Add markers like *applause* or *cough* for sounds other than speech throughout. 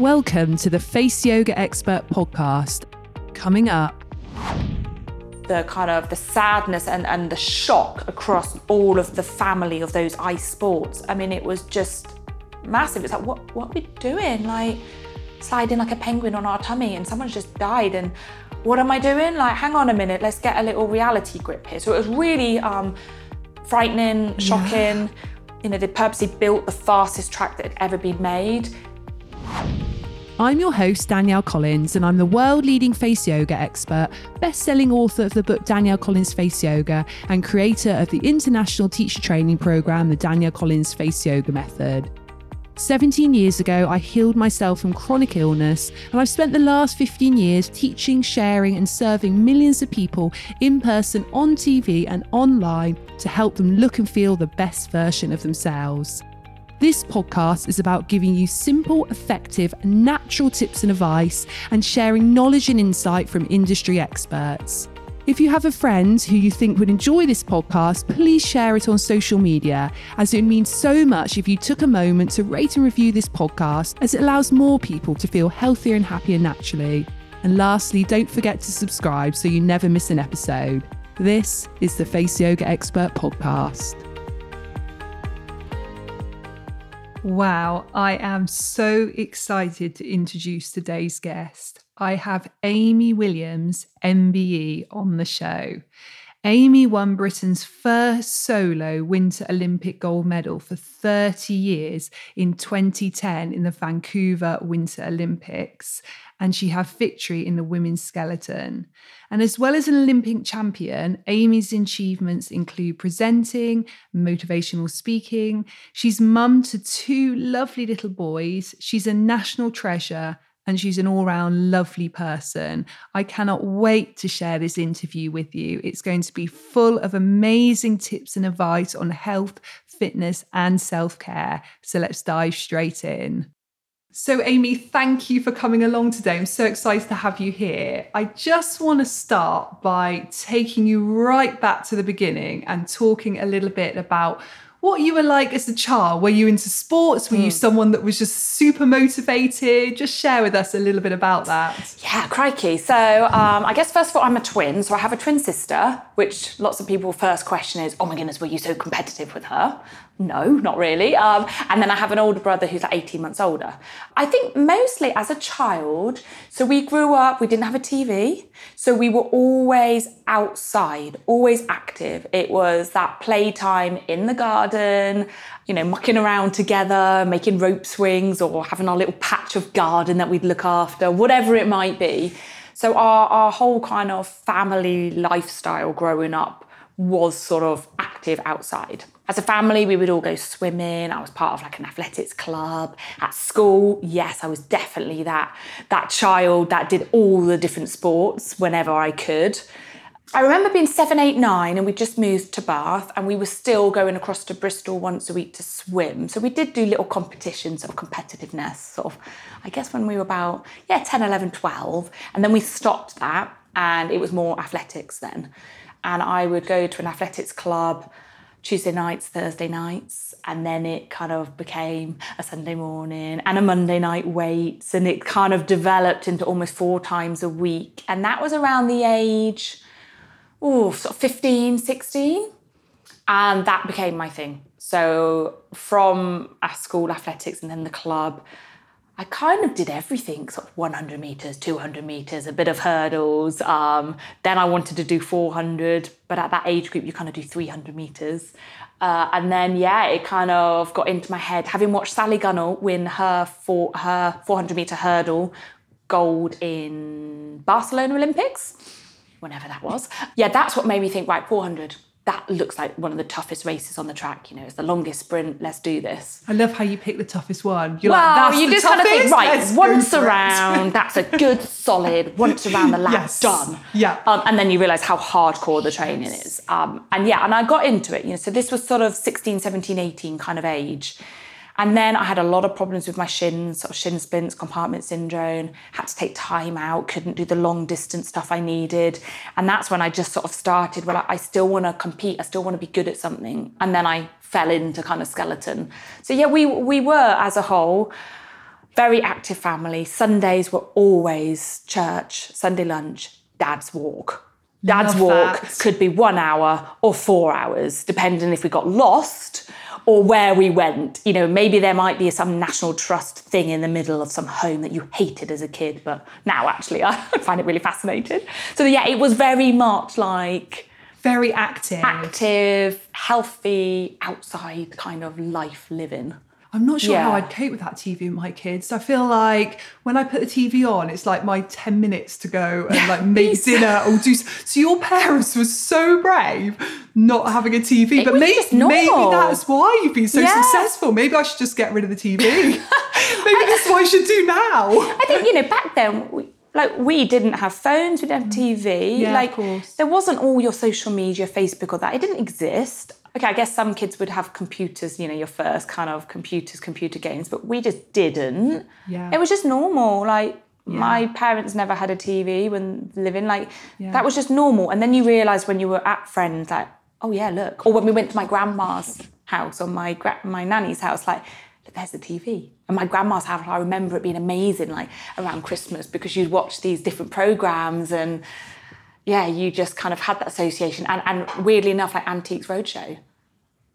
Welcome to the Face Yoga Expert podcast. Coming up, the kind of the sadness and, and the shock across all of the family of those ice sports. I mean, it was just massive. It's like, what, what are we doing? Like, sliding like a penguin on our tummy and someone's just died and what am I doing? Like, hang on a minute, let's get a little reality grip here. So it was really um, frightening, shocking. Yeah. You know, they purposely built the fastest track that had ever been made. I'm your host, Danielle Collins, and I'm the world leading face yoga expert, best selling author of the book Danielle Collins Face Yoga, and creator of the international teacher training program, the Danielle Collins Face Yoga Method. 17 years ago, I healed myself from chronic illness, and I've spent the last 15 years teaching, sharing, and serving millions of people in person, on TV, and online to help them look and feel the best version of themselves. This podcast is about giving you simple, effective, natural tips and advice and sharing knowledge and insight from industry experts. If you have a friend who you think would enjoy this podcast, please share it on social media, as it means so much if you took a moment to rate and review this podcast, as it allows more people to feel healthier and happier naturally. And lastly, don't forget to subscribe so you never miss an episode. This is the Face Yoga Expert Podcast. Wow, I am so excited to introduce today's guest. I have Amy Williams, MBE, on the show. Amy won Britain's first solo Winter Olympic gold medal for 30 years in 2010 in the Vancouver Winter Olympics, and she had victory in the women's skeleton. And as well as an Olympic champion, Amy's achievements include presenting, motivational speaking. She's mum to two lovely little boys. She's a national treasure and she's an all round lovely person. I cannot wait to share this interview with you. It's going to be full of amazing tips and advice on health, fitness, and self care. So let's dive straight in. So, Amy, thank you for coming along today. I'm so excited to have you here. I just want to start by taking you right back to the beginning and talking a little bit about what you were like as a child. Were you into sports? Were mm. you hmm. someone that was just super motivated? Just share with us a little bit about that. Yeah, crikey. So um, I guess first of all, I'm a twin. So I have a twin sister, which lots of people first question is, oh my goodness, were you so competitive with her? No, not really. Um, and then I have an older brother who's like 18 months older. I think mostly as a child, so we grew up, we didn't have a TV. So we were always outside, always active. It was that playtime in the garden, you know, mucking around together, making rope swings or having our little patch of garden that we'd look after, whatever it might be. So our, our whole kind of family lifestyle growing up was sort of active outside. As a family, we would all go swimming. I was part of like an athletics club. At school, yes, I was definitely that, that child that did all the different sports whenever I could. I remember being seven, eight, nine, and we just moved to Bath, and we were still going across to Bristol once a week to swim. So we did do little competitions of competitiveness, sort of, I guess when we were about, yeah, 10, 11, 12. And then we stopped that, and it was more athletics then. And I would go to an athletics club Tuesday nights, Thursday nights, and then it kind of became a Sunday morning and a Monday night weights, and it kind of developed into almost four times a week. And that was around the age, oh, sort of 15, 16. And that became my thing. So from a school athletics and then the club, I kind of did everything sort of 100 meters, 200 meters, a bit of hurdles. Um, then I wanted to do 400, but at that age group, you kind of do 300 meters. Uh, and then, yeah, it kind of got into my head. Having watched Sally Gunnell win her, her 400 meter hurdle gold in Barcelona Olympics, whenever that was. Yeah, that's what made me think, right, 400 that looks like one of the toughest races on the track. You know, it's the longest sprint. Let's do this. I love how you pick the toughest one. You're well, like, that's you just toughest. kind of think, right, Let's once around, that's a good *laughs* solid. Once around the lap, yes. done. Yeah. Um, and then you realise how hardcore the training yes. is. Um, and yeah, and I got into it. You know, so this was sort of 16, 17, 18 kind of age. And then I had a lot of problems with my shins, sort of shin splints, compartment syndrome, had to take time out, couldn't do the long distance stuff I needed. And that's when I just sort of started, well, I still want to compete, I still want to be good at something. And then I fell into kind of skeleton. So yeah, we we were as a whole very active family. Sundays were always church, Sunday lunch, dad's walk. Dad's Love walk that. could be one hour or four hours, depending if we got lost or where we went. You know, maybe there might be some National Trust thing in the middle of some home that you hated as a kid, but now actually *laughs* I find it really fascinating. So, yeah, it was very much like Very active. active, healthy, outside kind of life living. I'm not sure how I'd cope with that TV with my kids. I feel like when I put the TV on, it's like my 10 minutes to go and like *laughs* make dinner or do. So your parents were so brave not having a TV, but was maybe, maybe that's why you've been so Yeah. successful. Maybe I should just get rid of the TV. *laughs* *laughs* maybe that's what I should do now. I think you know back then, we, like we didn't have phones, we didn't have TV. Yeah, of like course. there wasn't all your social media, Facebook, or that. It didn't exist. Okay, I guess some kids would have computers, you know, your first kind of computers, computer games, but we just didn't. Yeah. It was just normal. Like my parents never had a TV when living. Like Yeah. that was just normal. And then you realise when you were at friends, like, oh yeah, look. Or when we went to my grandma's house or my gra- my nanny's house, like there's the TV. And my grandma's house, I remember it being amazing, like around Christmas, because you'd watch these different programs and yeah, you just kind of had that association. And, and weirdly enough, like Antiques Roadshow.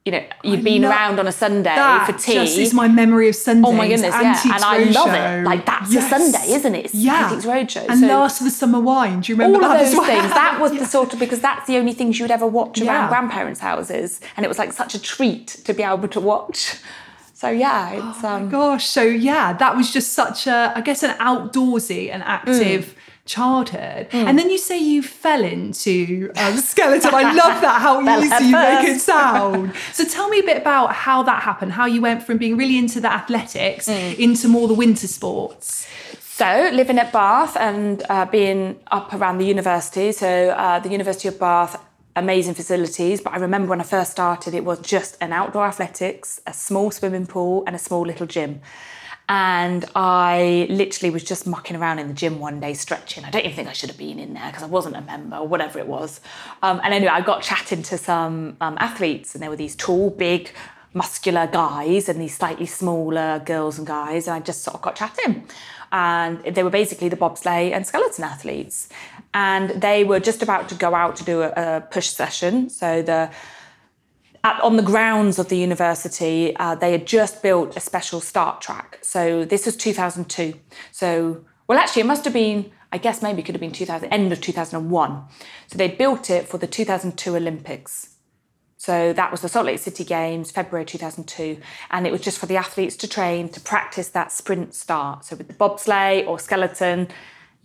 You know, you've been love around on a Sunday for tea. just is my memory of Sundays. Oh my goodness, yeah. Antiques And I love Roadshow. it. Like, that's a Sunday, isn't it? It's Antiques Roadshow. And So- Last of the Summer Wine. Do you remember all of those well? things. That was *laughs* the sort of because that's the only things you'd ever watch around Yeah. grandparents' houses, and it was like such a treat to be able to watch. So yeah, it's um, Gosh, so yeah, that was just such a, I guess, an outdoorsy and active Mm. Childhood. And then you say you fell into um, *laughs* skeleton. I love that, how *laughs* easy you make it sound. So tell me a bit about how that happened, how you went from being really into the athletics Mm. into more the winter sports. So, living at Bath and uh, being up around the university, so uh, the University of Bath, amazing facilities. But I remember when I first started, it was just an outdoor athletics, a small swimming pool, and a small little gym. And I literally was just mucking around in the gym one day, stretching. I don't even think I should have been in there because I wasn't a member or whatever it was. Um, and anyway, I got chatting to some um, athletes, and there were these tall, big, muscular guys and these slightly smaller girls and guys. And I just sort of got chatting. And they were basically the bobsleigh and skeleton athletes. And they were just about to go out to do a, a push session. So the at, on the grounds of the university, uh, they had just built a special start track. So this was 2002. So, well, actually, it must have been, I guess maybe it could have been 2000, end of 2001. So they built it for the 2002 Olympics. So that was the Salt Lake City Games, February 2002. And it was just for the athletes to train to practice that sprint start. So with the bobsleigh or skeleton,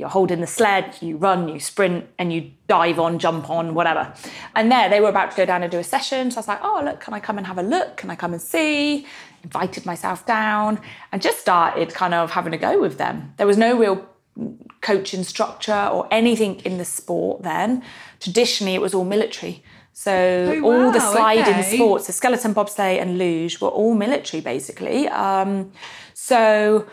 you're holding the sled, you run, you sprint, and you dive on, jump on, whatever. And there, they were about to go down and do a session. So I was like, oh, look, can I come and have a look? Can I come and see? Invited myself down and just started kind of having a go with them. There was no real coaching structure or anything in the sport then. Traditionally, it was all military. So Oh, all the sliding okay. sports, the skeleton bobsleigh and luge, were all military basically. Um, so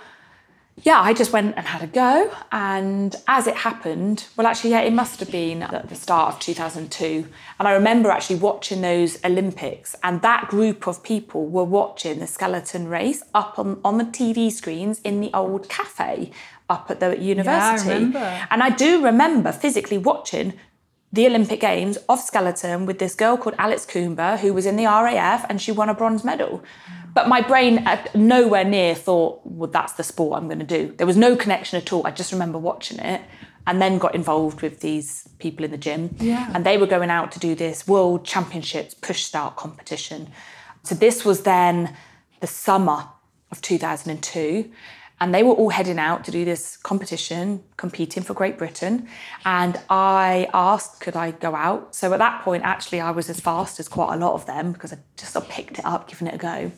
yeah, I just went and had a go. And as it happened, well, actually, yeah, it must have been at the start of 2002. And I remember actually watching those Olympics, and that group of people were watching the skeleton race up on, on the TV screens in the old cafe up at the university. Yeah, I remember. And I do remember physically watching the Olympic Games of skeleton with this girl called Alex Coomber, who was in the RAF and she won a bronze medal. But my brain at nowhere near thought, well, that's the sport I'm going to do. There was no connection at all. I just remember watching it and then got involved with these people in the gym. Yeah. And they were going out to do this World Championships push start competition. So this was then the summer of 2002. And they were all heading out to do this competition, competing for Great Britain. And I asked, could I go out? So at that point, actually, I was as fast as quite a lot of them because I just sort of picked it up, giving it a go.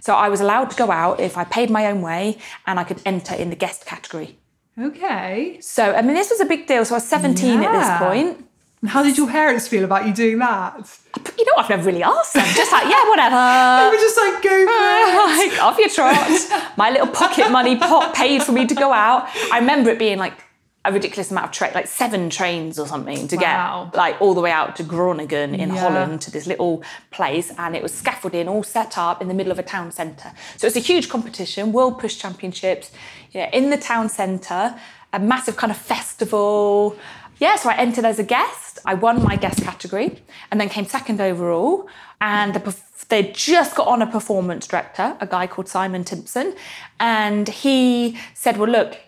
So I was allowed to go out if I paid my own way and I could enter in the guest category. Okay. So, I mean, this was a big deal. So I was 17 at this point. And how did your parents feel about you doing that? You know, I've never really asked them. Just like, yeah, whatever. *laughs* They were just like, go for *laughs* it. off your trot. My little pocket money pot paid for me to go out. I remember it being like a ridiculous amount of train, like seven trains or something, to Wow. get like all the way out to Groningen in Yeah. Holland to this little place, and it was scaffolding all set up in the middle of a town centre. So it's a huge competition, World Push Championships, you know, in the town centre, a massive kind of festival. Yeah, so I entered as a guest. I won my guest category, and then came second overall. And the, they'd just got on a performance director, a guy called Simon Timson, and he said, "Well, look,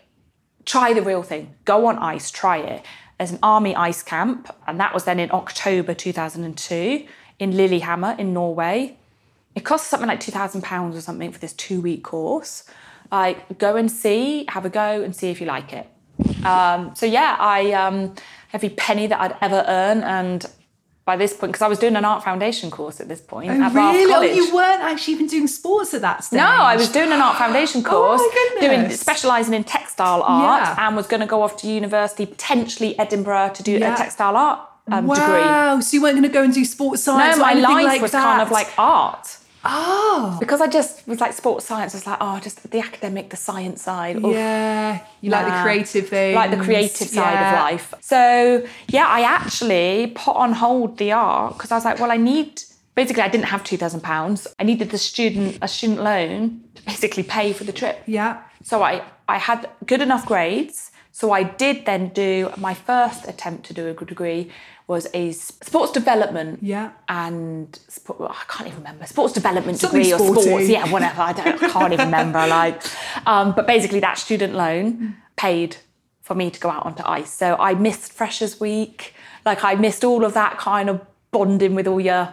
try the real thing. Go on ice, try it. There's an army ice camp, and that was then in October 2002 in Lillehammer in Norway. It cost something like £2,000 or something for this two week course. Like, go and see, have a go, and see if you like it. Um, so, yeah, I um, every penny that I'd ever earn, and by this point, because I was doing an art foundation course at this point Oh, really? Oh, you weren't actually even doing sports at that stage. No, I was doing an art foundation *gasps* course, Oh my doing specialising in textile art, Yeah. and was going to go off to university, potentially Edinburgh, to do Yeah. a textile art um, degree. wow. So you weren't going to go and do sports science? No, my life like was that? kind of like art. Oh, Because I just was like sports science, I was like, oh, just the academic, the science side. oof. yeah. You like the creative thing, like the creative side Yeah. of life. So yeah, I actually put on hold the art because I was like, well, I need. Basically, I didn't have two thousand pounds. I needed the student a student loan to basically pay for the trip. Yeah. So I I had good enough grades. So I did then do my first attempt to do a degree was a sports development Yeah. and sport, I can't even remember sports development Something degree or sports yeah whatever I don't I can't even remember *laughs* like um, but basically that student loan paid for me to go out onto ice so I missed freshers week like I missed all of that kind of bonding with all your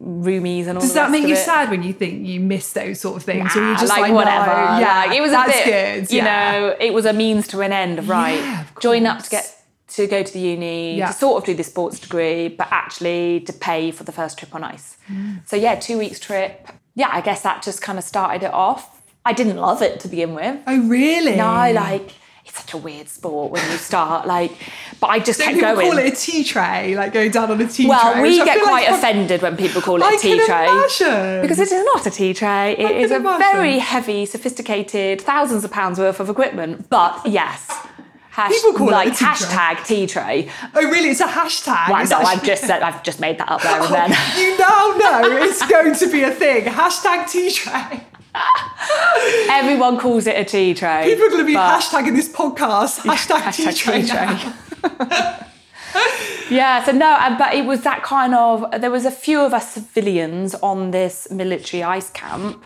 roomies and all Does that make you it. sad when you think you miss those sort of things? or Ah, you're just like, like, whatever. No, yeah, like, it was a bit, good. You yeah. know, it was a means to an end. Right, Yeah, join up to get to go to the uni Yeah. to sort of do the sports degree, but actually to pay for the first trip on ice. Mm. So yeah, two weeks trip. Yeah, I guess that just kind of started it off. I didn't love it to begin with. Oh, really? No, like it's such a weird sport when you start. Like, but I just Don't kept going. call it a tea tray, like going down on a tea well, tray? we get quite like- offended when people call it I a tea tray. imagine. Because it is not a tea tray. It is can a imagine. very heavy, sophisticated, thousands of pounds worth of equipment. But yes, hash, People call it a like tea tray. hashtag tea tray. Oh, really? It's a hashtag. Well, no, I've just said I've just made that up there and *laughs* then. You now know it's going to be a thing. Hashtag tea tray. Everyone calls it a tea tray. People are going to be but- hashtagging this podcast. *laughs* Hashtag, tea Hashtag tray. tea tray. *laughs* Yeah, so no, uh, but it was that kind of. There was a few of us civilians on this military ice camp,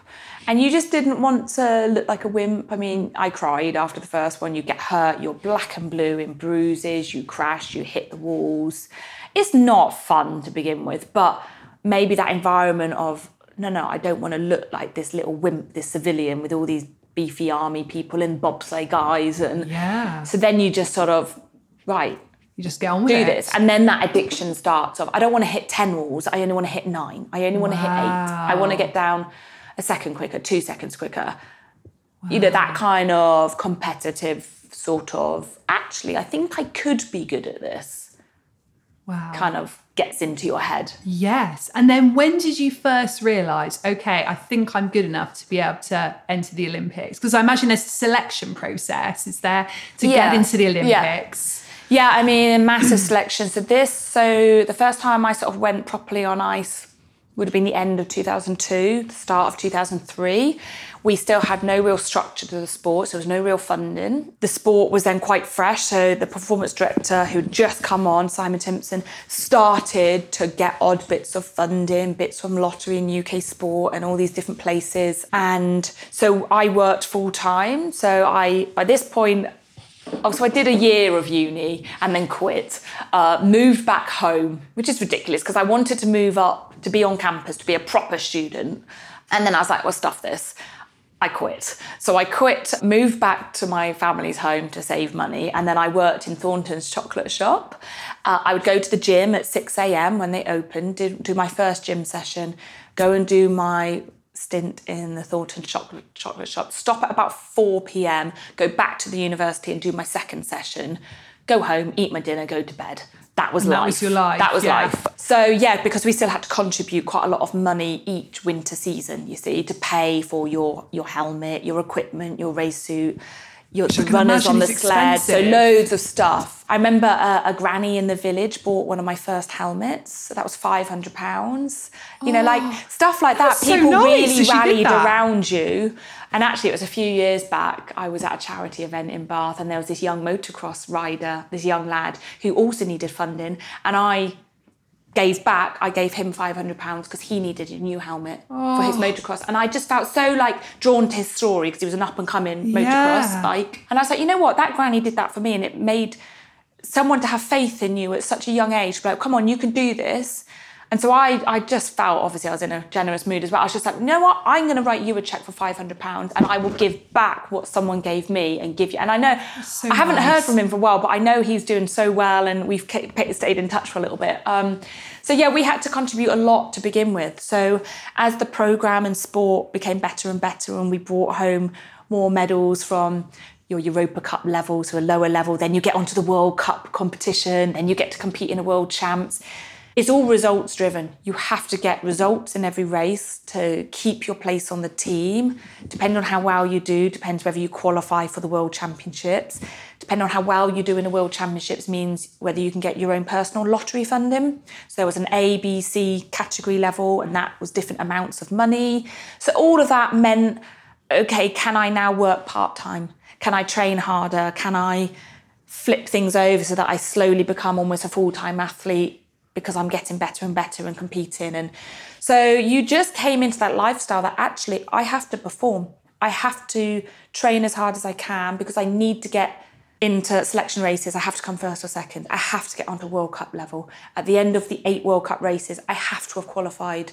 and you just didn't want to look like a wimp. I mean, I cried after the first one. You get hurt, you're black and blue in bruises, you crash, you hit the walls. It's not fun to begin with, but maybe that environment of no, no, I don't want to look like this little wimp, this civilian with all these beefy army people and bobsleigh guys, and Yeah. so then you just sort of right You just get on with do it. this and then that addiction starts of i don't want to hit 10 walls i only want to hit 9 i only want to hit 8 i want to get down a second quicker 2 seconds quicker you know that kind of competitive sort of actually i think i could be good at this Wow. kind of gets into your head Yes. And then when did you first realise, okay, I think I'm good enough to be able to enter the Olympics? Because I imagine there's a selection process, is there, to Yeah. get into the Olympics? Yeah, Yeah, I mean, massive selection. So this, so the first time I sort of went properly on ice would have been the end of 2002, the start of 2003. We still had no real structure to the sport, so there was no real funding. The sport was then quite fresh, so the performance director who'd just come on, Simon Timson, started to get odd bits of funding, bits from lottery and UK sport and all these different places. And so I worked full time. So I, by this point, Oh, so I did a year of uni and then quit. Uh, moved back home, which is ridiculous because I wanted to move up to be on campus to be a proper student, and then I was like, "Well, stuff this." I quit. So I quit, moved back to my family's home to save money, and then I worked in Thornton's chocolate shop. Uh, I would go to the gym at 6 a.m. when they opened, do my first gym session, go and do my stint in the Thornton chocolate, chocolate shop, stop at about 4 p.m., go back to the university and do my second session, go home, eat my dinner, go to bed. That was And that life. was your life, That was yeah. life. So yeah, because we still had to contribute quite a lot of money each winter season, you see, to pay for your your helmet, your equipment, your race suit, your the runners on the sled, so loads of stuff. I remember a, a granny in the village bought one of my first helmets. That was five hundred pounds. You know, like ah, stuff like that. Oh, that's so People nice really that she did rallied around you. And actually, it was a few years back. I was at a charity event in Bath, and there was this young motocross rider, this young lad who also needed funding, and I gave back. I gave him five hundred pounds because he needed a new helmet for Oh. his motocross, and I just felt so like drawn to his story because he was an up and coming motocross Yeah. bike, and I was like, you know what, that granny did that for me, and it made someone to have faith in you at such a young age. Like, come on, you can do this. And so I, I just felt, obviously, I was in a generous mood as well. I was just like, you know what? I'm going to write you a check for £500 and I will give back what someone gave me and give you. And I know, so I haven't nice. heard from him for a while, but I know he's doing so well and we've stayed in touch for a little bit. Um, so yeah, we had to contribute a lot to begin with. So as the programme and sport became better and better and we brought home more medals from your Europa Cup level to a lower level, then you get onto the World Cup competition, then you get to compete in a World Champs. It's all results driven. You have to get results in every race to keep your place on the team. Depending on how well you do, depends whether you qualify for the World Championships. Depending on how well you do in the World Championships means whether you can get your own personal lottery funding. So there was an A, B, C category level, and that was different amounts of money. So all of that meant, okay, can I now work part time? Can I train harder? Can I flip things over so that I slowly become almost a full time athlete because I'm getting better and better and competing. And so you just came into that lifestyle that actually I have to perform. I have to train as hard as I can because I need to get into selection races. I have to come first or second. I have to get onto World Cup level. At the end of the eight World Cup races, I have to have qualified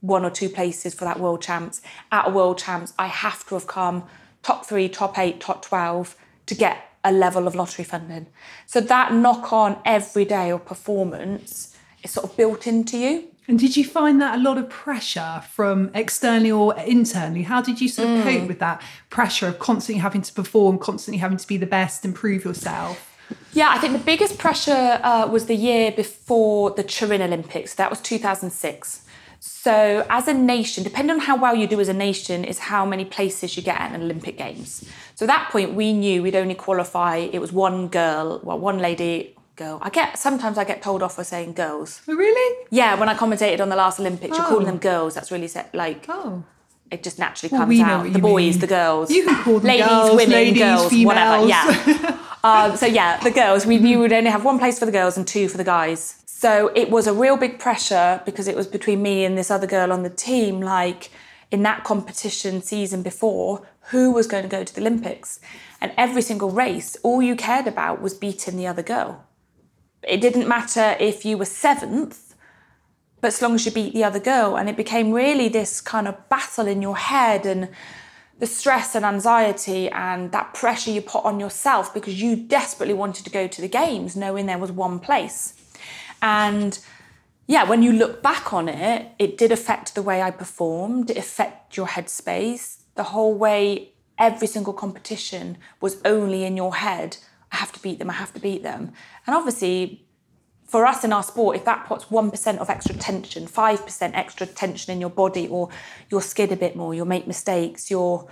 one or two places for that World Champs. At a World Champs, I have to have come top three, top eight, top 12 to get a level of lottery funding. So that knock on every day of performance is sort of built into you. And did you find that a lot of pressure from externally or internally? How did you sort of Mm. cope with that pressure of constantly having to perform, constantly having to be the best and prove yourself? Yeah, I think the biggest pressure uh, was the year before the Turin Olympics. That was 2006. So, as a nation, depending on how well you do as a nation, is how many places you get at an Olympic Games. So, at that point, we knew we'd only qualify. It was one girl, well, one lady, girl. I get sometimes I get told off for saying girls. Oh, really? Yeah, when I commentated on the last Olympics, you're Oh. calling them girls. That's really set, like Oh. it just naturally Well, comes we know out. The boys, mean. the girls. You can call them ladies, girls, women, ladies, girls, whatever. females. Yeah. *laughs* um, so yeah, the girls. We, we would only have one place for the girls and two for the guys. So it was a real big pressure because it was between me and this other girl on the team. Like in that competition season before, who was going to go to the Olympics? And every single race, all you cared about was beating the other girl. It didn't matter if you were seventh but as long as you beat the other girl. And it became really this kind of battle in your head and the stress and anxiety and that pressure you put on yourself because you desperately wanted to go to the games knowing there was one place. And yeah, when you look back on it, it did affect the way I performed, it affected your headspace. The whole way every single competition was only in your head. I have to beat them, I have to beat them. And obviously, for us in our sport, if that puts 1% of extra tension, 5% extra tension in your body, or you'll skid a bit more, you'll make mistakes, your,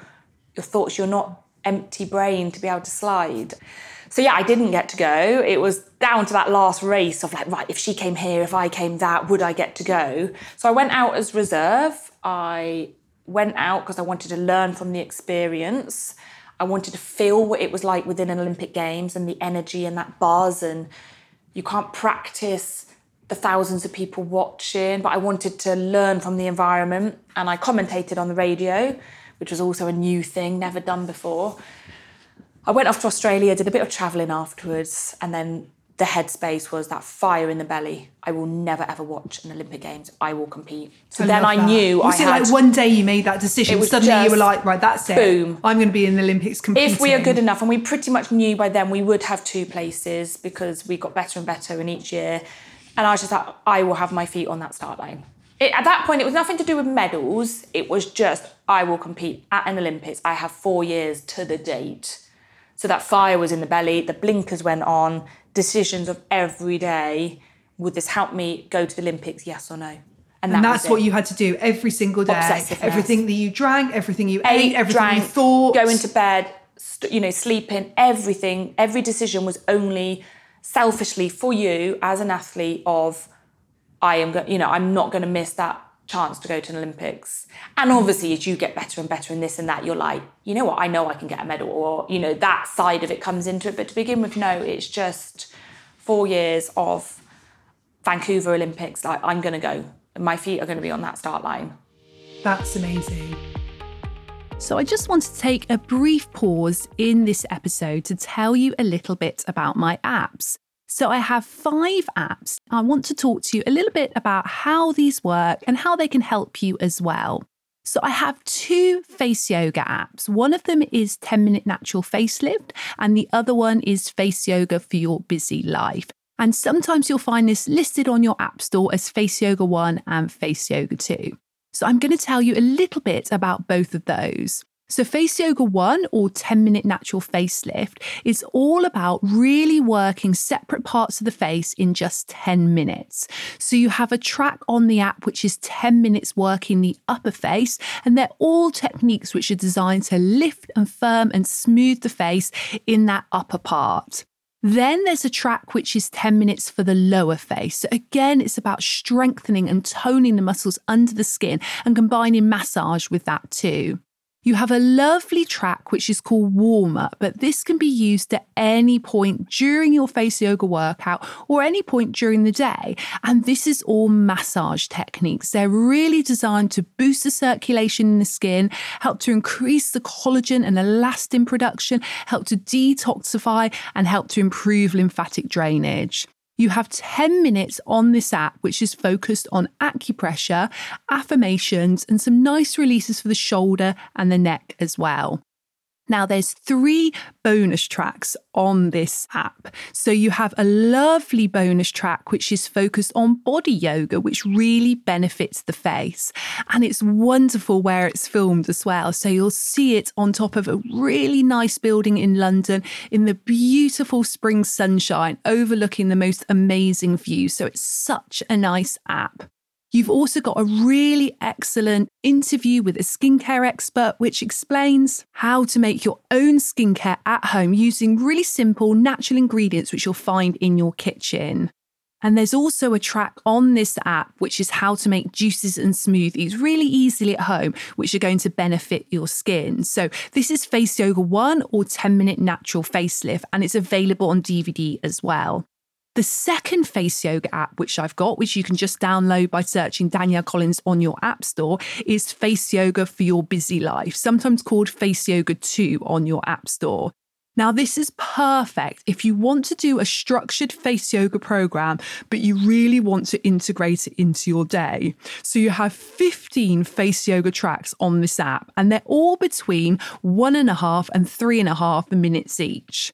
your thoughts, you're not empty brain to be able to slide. So yeah, I didn't get to go. It was down to that last race of like, right, if she came here, if I came that, would I get to go? So I went out as reserve. I went out because I wanted to learn from the experience. I wanted to feel what it was like within an Olympic Games and the energy and that buzz and you can't practice the thousands of people watching, but I wanted to learn from the environment. And I commentated on the radio, which was also a new thing, never done before. I went off to Australia, did a bit of travelling afterwards, and then the headspace was that fire in the belly. I will never ever watch an Olympic Games. I will compete. So then love I that. knew Was I had. like one day you made that decision? It was Suddenly you were like, right, that's it. boom. I'm going to be in the Olympics competing. if we are good enough, and we pretty much knew by then we would have two places because we got better and better in each year. And I was just like, I will have my feet on that start line. It, at that point, it was nothing to do with medals. It was just, I will compete at an Olympics. I have four years to the date. So that fire was in the belly, the blinkers went on, decisions of every day. Would this help me go to the Olympics, yes or no? And that that's what you had to do every single day. Everything that you drank, everything you ate, ate, everything drank, you thought. go into bed, st- you know, sleeping, everything, every decision was only selfishly for you as an athlete of I am going, you know, I'm not going to miss that chance to go to an Olympics. And obviously, as you get better and better in this and that, you're like, you know what, I know I can get a medal, or, you know, that side of it comes into it. But to begin with, no, it's just four years of Vancouver Olympics. Like, I'm going to go. My feet are going to be on that start line. That's amazing. So, I just want to take a brief pause in this episode to tell you a little bit about my apps. So, I have five apps. I want to talk to you a little bit about how these work and how they can help you as well. So, I have two face yoga apps. One of them is 10 Minute Natural Facelift, and the other one is Face Yoga for Your Busy Life. And sometimes you'll find this listed on your App Store as Face Yoga 1 and Face Yoga 2. So I'm going to tell you a little bit about both of those. So, Face Yoga 1 or 10 minute natural facelift is all about really working separate parts of the face in just 10 minutes. So, you have a track on the app which is 10 minutes working the upper face, and they're all techniques which are designed to lift and firm and smooth the face in that upper part. Then there's a track which is 10 minutes for the lower face. So again, it's about strengthening and toning the muscles under the skin and combining massage with that too. You have a lovely track which is called warm up, but this can be used at any point during your face yoga workout or any point during the day. And this is all massage techniques. They're really designed to boost the circulation in the skin, help to increase the collagen and elastin production, help to detoxify, and help to improve lymphatic drainage. You have 10 minutes on this app, which is focused on acupressure, affirmations, and some nice releases for the shoulder and the neck as well. Now, there's three bonus tracks on this app. So you have a lovely bonus track which is focused on body yoga, which really benefits the face. And it's wonderful where it's filmed as well. So you'll see it on top of a really nice building in London in the beautiful spring sunshine overlooking the most amazing view. So it's such a nice app. You've also got a really excellent interview with a skincare expert, which explains how to make your own skincare at home using really simple natural ingredients, which you'll find in your kitchen. And there's also a track on this app, which is how to make juices and smoothies really easily at home, which are going to benefit your skin. So, this is Face Yoga 1 or 10 minute natural facelift, and it's available on DVD as well. The second face yoga app, which I've got, which you can just download by searching Danielle Collins on your app store, is Face Yoga for Your Busy Life, sometimes called Face Yoga 2 on your app store. Now, this is perfect if you want to do a structured face yoga program, but you really want to integrate it into your day. So, you have 15 face yoga tracks on this app, and they're all between one and a half and three and a half minutes each.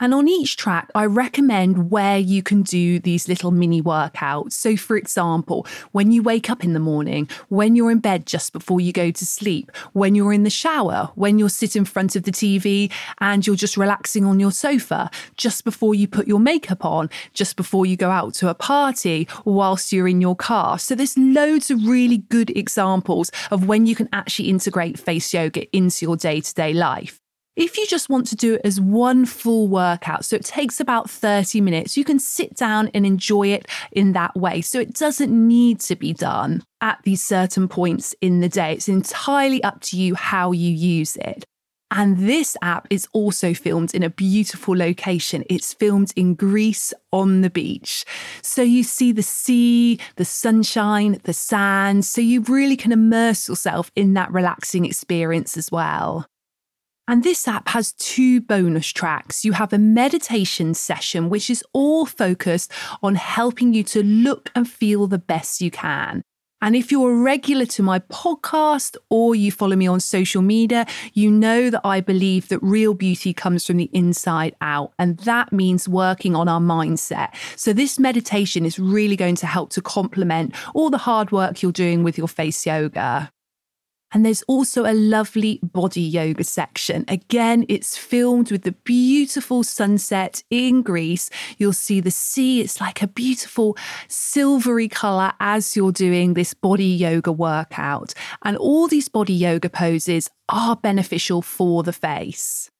And on each track, I recommend where you can do these little mini workouts. So, for example, when you wake up in the morning, when you're in bed just before you go to sleep, when you're in the shower, when you're sitting in front of the TV and you're just relaxing on your sofa, just before you put your makeup on, just before you go out to a party, whilst you're in your car. So, there's loads of really good examples of when you can actually integrate face yoga into your day to day life. If you just want to do it as one full workout, so it takes about 30 minutes, you can sit down and enjoy it in that way. So it doesn't need to be done at these certain points in the day. It's entirely up to you how you use it. And this app is also filmed in a beautiful location. It's filmed in Greece on the beach. So you see the sea, the sunshine, the sand. So you really can immerse yourself in that relaxing experience as well. And this app has two bonus tracks. You have a meditation session, which is all focused on helping you to look and feel the best you can. And if you're a regular to my podcast or you follow me on social media, you know that I believe that real beauty comes from the inside out. And that means working on our mindset. So this meditation is really going to help to complement all the hard work you're doing with your face yoga. And there's also a lovely body yoga section. Again, it's filmed with the beautiful sunset in Greece. You'll see the sea. It's like a beautiful silvery color as you're doing this body yoga workout. And all these body yoga poses are beneficial for the face.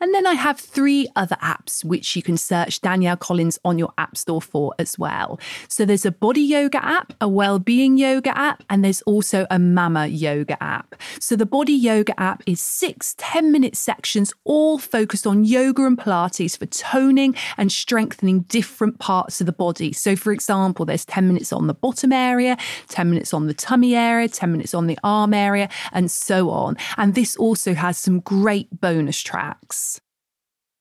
And then I have three other apps which you can search Danielle Collins on your App Store for as well. So there's a body yoga app, a well-being yoga app, and there's also a mama yoga app. So the body yoga app is six 10 minute sections, all focused on yoga and Pilates for toning and strengthening different parts of the body. So, for example, there's 10 minutes on the bottom area, 10 minutes on the tummy area, 10 minutes on the arm area, and so on. And this also has some great bonus tracks.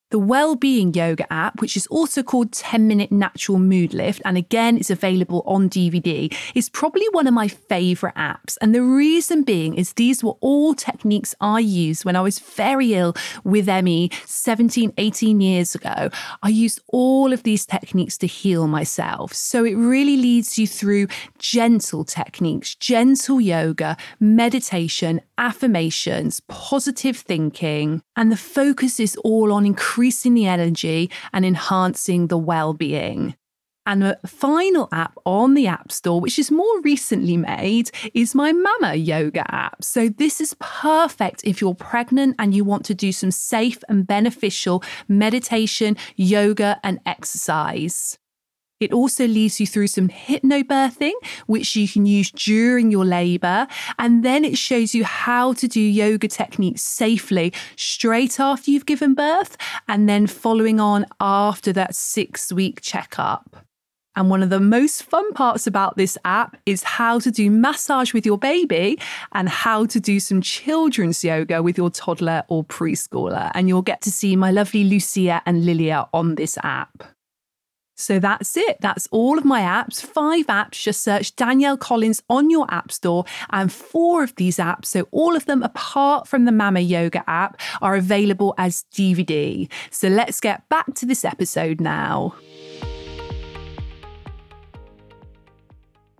The Wellbeing Yoga app, which is also called 10 Minute Natural Mood Lift, and again is available on DVD, is probably one of my favourite apps. And the reason being is these were all techniques I used when I was very ill with ME 17, 18 years ago. I used all of these techniques to heal myself. So it really leads you through gentle techniques, gentle yoga, meditation, affirmations, positive thinking, and the focus is all on increasing the energy and enhancing the well being. And the final app on the App Store, which is more recently made, is my Mama Yoga app. So, this is perfect if you're pregnant and you want to do some safe and beneficial meditation, yoga, and exercise. It also leads you through some hypnobirthing, which you can use during your labor. And then it shows you how to do yoga techniques safely straight after you've given birth and then following on after that six week checkup. And one of the most fun parts about this app is how to do massage with your baby and how to do some children's yoga with your toddler or preschooler. And you'll get to see my lovely Lucia and Lilia on this app. So that's it. That's all of my apps. Five apps. Just search Danielle Collins on your app store. And four of these apps, so all of them apart from the Mama Yoga app, are available as DVD. So let's get back to this episode now.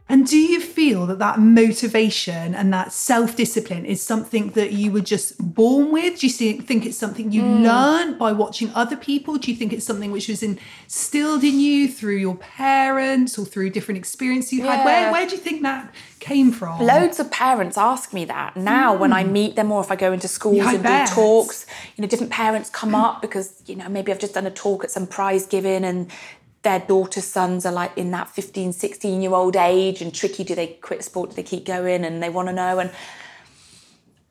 And do you feel that that motivation and that self discipline is something that you were just born with? Do you think it's something you mm. learned by watching other people? Do you think it's something which was instilled in you through your parents or through different experiences you yeah. had? Where, where do you think that came from? Loads of parents ask me that now mm. when I hmm. meet them or if I go into schools yeah, and bet. do talks. You know, different parents come up because, you know, maybe I've just done a talk at some prize giving and their daughter's sons are like in that 15, 16 year old age and tricky. Do they quit sport? Do they keep going? And they want to know. And